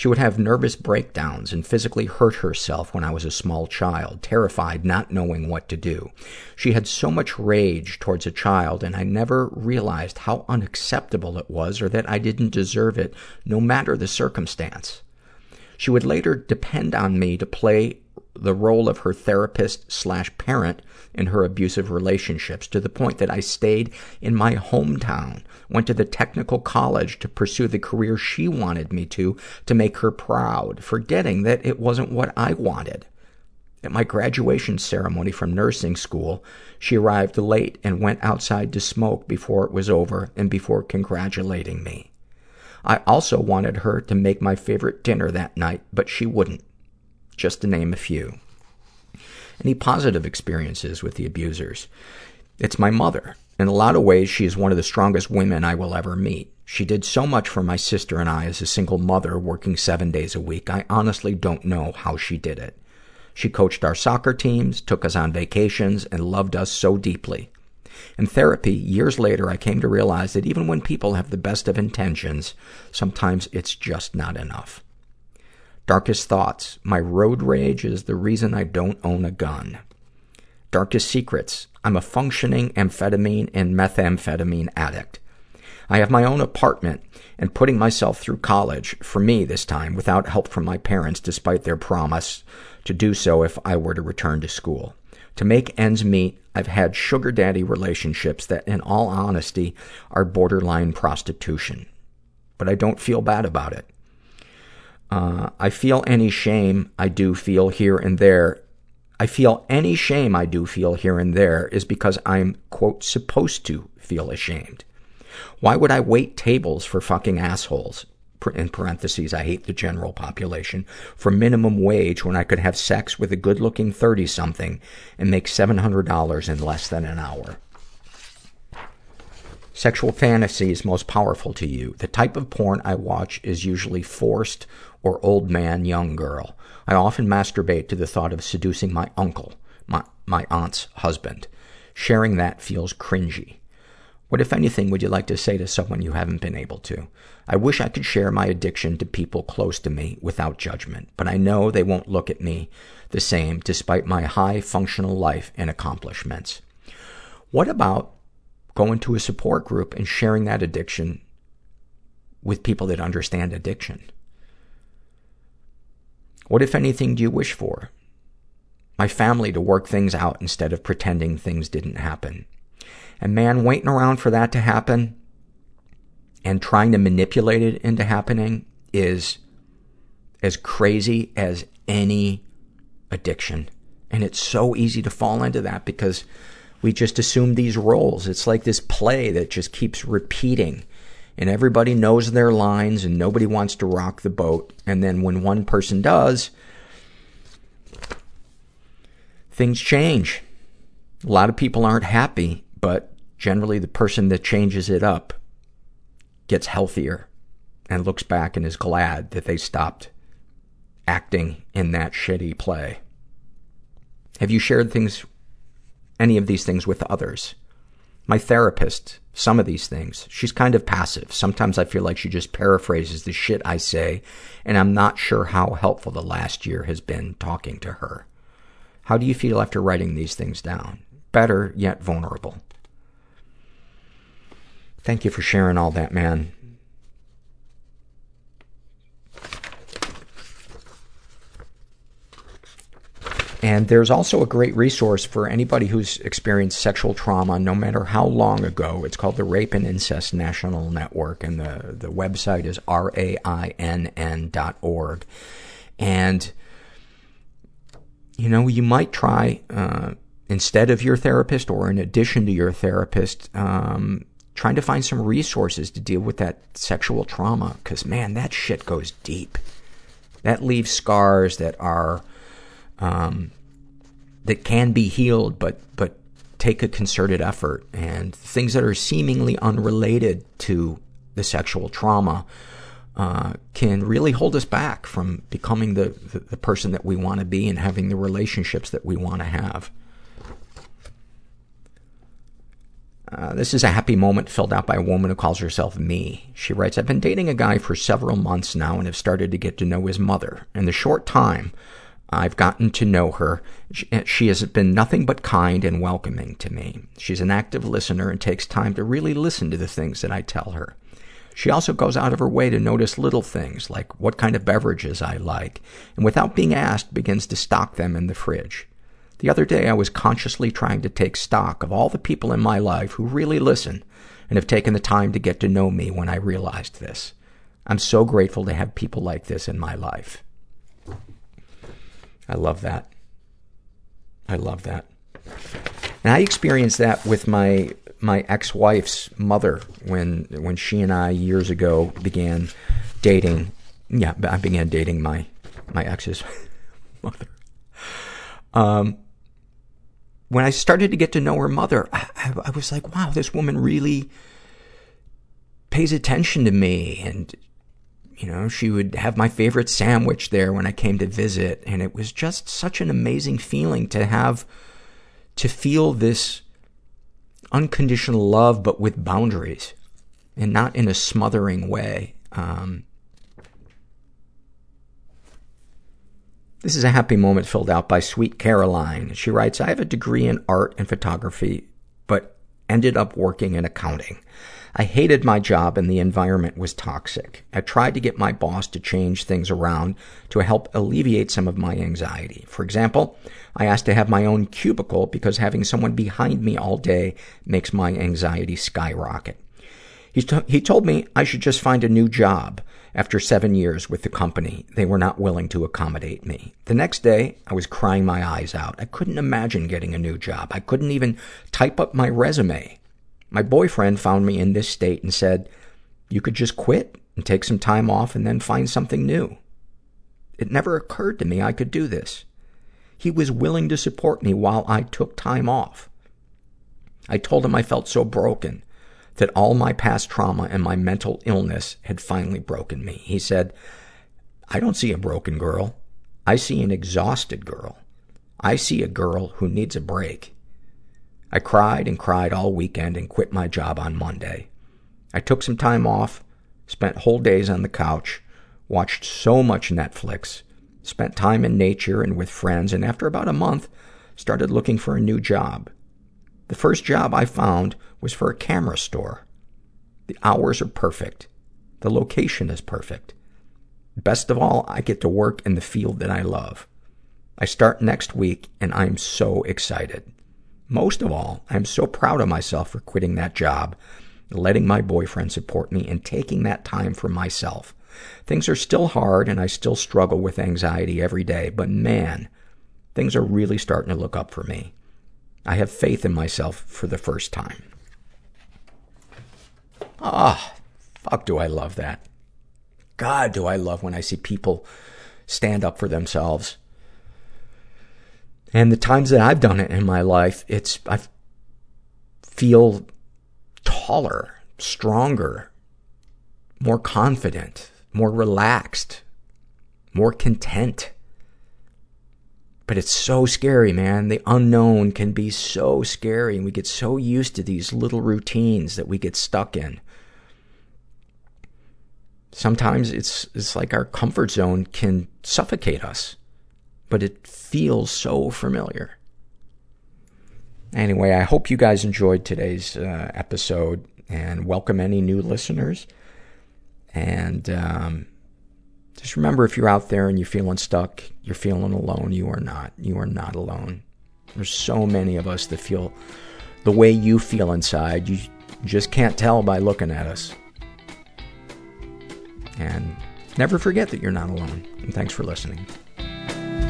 She would have nervous breakdowns and physically hurt herself when I was a small child, terrified, not knowing what to do. She had so much rage towards a child, and I never realized how unacceptable it was or that I didn't deserve it, no matter the circumstance. She would later depend on me to play the role of her therapist slash parent in her abusive relationships to the point that I stayed in my hometown, went to the technical college to pursue the career she wanted me to, to make her proud, forgetting that it wasn't what I wanted. At my graduation ceremony from nursing school, she arrived late and went outside to smoke before it was over and before congratulating me. I also wanted her to make my favorite dinner that night, but she wouldn't just to name a few. Any positive experiences with the abusers? It's my mother. In a lot of ways, she is one of the strongest women I will ever meet. She did so much for my sister and I as a single mother working seven days a week. I honestly don't know how she did it. She coached our soccer teams, took us on vacations, and loved us so deeply. In therapy, years later, I came to realize that even when people have the best of intentions, sometimes it's just not enough. Darkest thoughts. My road rage is the reason I don't own a gun. Darkest secrets. I'm a functioning amphetamine and methamphetamine addict. I have my own apartment and putting myself through college, for me this time, without help from my parents despite their promise to do so if I were to return to school. To make ends meet, I've had sugar daddy relationships that, in all honesty, are borderline prostitution. But I don't feel bad about it. Uh, I feel any shame I do feel here and there. I feel any shame I do feel here and there is because I'm, quote, supposed to feel ashamed. Why would I wait tables for fucking assholes? in parentheses, I hate the general population, for minimum wage when I could have sex with a good-looking 30-something and make $700 in less than an hour. Sexual fantasies most powerful to you. The type of porn I watch is usually forced or old man, young girl. I often masturbate to the thought of seducing my uncle, my, my aunt's husband. Sharing that feels cringy. What, if anything, would you like to say to someone you haven't been able to? I wish I could share my addiction to people close to me without judgment, but I know they won't look at me the same despite my high functional life and accomplishments. What about going to a support group and sharing that addiction with people that understand addiction? What, if anything, do you wish for? My family to work things out instead of pretending things didn't happen. And man, waiting around for that to happen and trying to manipulate it into happening is as crazy as any addiction. And it's so easy to fall into that because we just assume these roles. It's like this play that just keeps repeating. And everybody knows their lines and nobody wants to rock the boat. And then when one person does, things change. A lot of people aren't happy, but generally the person that changes it up gets healthier and looks back and is glad that they stopped acting in that shitty play. Have you shared things, any of these things with others? My therapist, some of these things, she's kind of passive. Sometimes I feel like she just paraphrases the shit I say, and I'm not sure how helpful the last year has been talking to her. How do you feel after writing these things down? Better, yet vulnerable. Thank you for sharing all that, man. And there's also a great resource for anybody who's experienced sexual trauma, no matter how long ago. It's called the Rape and Incest National Network, and the, the website is R-A-I-N-N dot org. And, you know, you might try, uh, instead of your therapist or in addition to your therapist, um, trying to find some resources to deal with that sexual trauma. Cause man, that shit goes deep. That leaves scars that are, um, that can be healed, but, but take a concerted effort. And things that are seemingly unrelated to the sexual trauma, uh, can really hold us back from becoming the, the, the person that we want to be and having the relationships that we want to have. Uh, this is a happy moment filled out by a woman who calls herself Me. She writes, I've been dating a guy for several months now and have started to get to know his mother. In the short time I've gotten to know her, eh, she has been nothing but kind and welcoming to me. She's an active listener and takes time to really listen to the things that I tell her. She also goes out of her way to notice little things, like what kind of beverages I like, and without being asked, begins to stock them in the fridge. The other day, I was consciously trying to take stock of all the people in my life who really listen and have taken the time to get to know me when I realized this. I'm so grateful to have people like this in my life. I love that. I love that. And I experienced that with my my ex-wife's mother when when she and I years ago began dating. Yeah, I began dating my my ex's mother. Um, when I started to get to know her mother, I, I, I was like, wow, this woman really pays attention to me and you know, she would have my favorite sandwich there when I came to visit. And it was just such an amazing feeling to have, to feel this unconditional love, but with boundaries and not in a smothering way. Um, this is a happy moment filled out by Sweet Caroline. She writes, I have a degree in art and photography, but ended up working in accounting. I hated my job and the environment was toxic. I tried to get my boss to change things around to help alleviate some of my anxiety. For example, I asked to have my own cubicle because having someone behind me all day makes my anxiety skyrocket. He, t- he told me I should just find a new job. After seven years with the company, they were not willing to accommodate me. The next day, I was crying my eyes out. I couldn't imagine getting a new job. I couldn't even type up my resume. My boyfriend found me in this state and said, You could just quit and take some time off and then find something new. It never occurred to me I could do this. He was willing to support me while I took time off. I told him I felt so broken that all my past trauma and my mental illness had finally broken me. He said, I don't see a broken girl. I see an exhausted girl. I see a girl who needs a break. I cried and cried all weekend and quit my job on Monday. I took some time off, spent whole days on the couch, watched so much Netflix, spent time in nature and with friends, and after about a month, started looking for a new job. The first job I found was for a camera store. The hours are perfect. The location is perfect. Best of all, I get to work in the field that I love. I start next week and I'm so excited. Most of all, I'm so proud of myself for quitting that job, letting my boyfriend support me, and taking that time for myself. Things are still hard and I still struggle with anxiety every day, but man, things are really starting to look up for me. I have faith in myself for the first time. Ah, fuck do I love that. God, do I love when I see people stand up for themselves. And the times that I've done it in my life, it's, I feel taller, stronger, more confident, more relaxed, more content. But it's so scary, man. The unknown can be so scary, and we get so used to these little routines that we get stuck in. Sometimes it's, it's like our comfort zone can suffocate us, but it feels so familiar. Anyway, I hope you guys enjoyed today's uh, episode and welcome any new listeners. And um, just remember if you're out there and you're feeling stuck, you're feeling alone, you are not. You are not alone. There's so many of us that feel the way you feel inside. You just can't tell by looking at us. And never forget that you're not alone. And thanks for listening.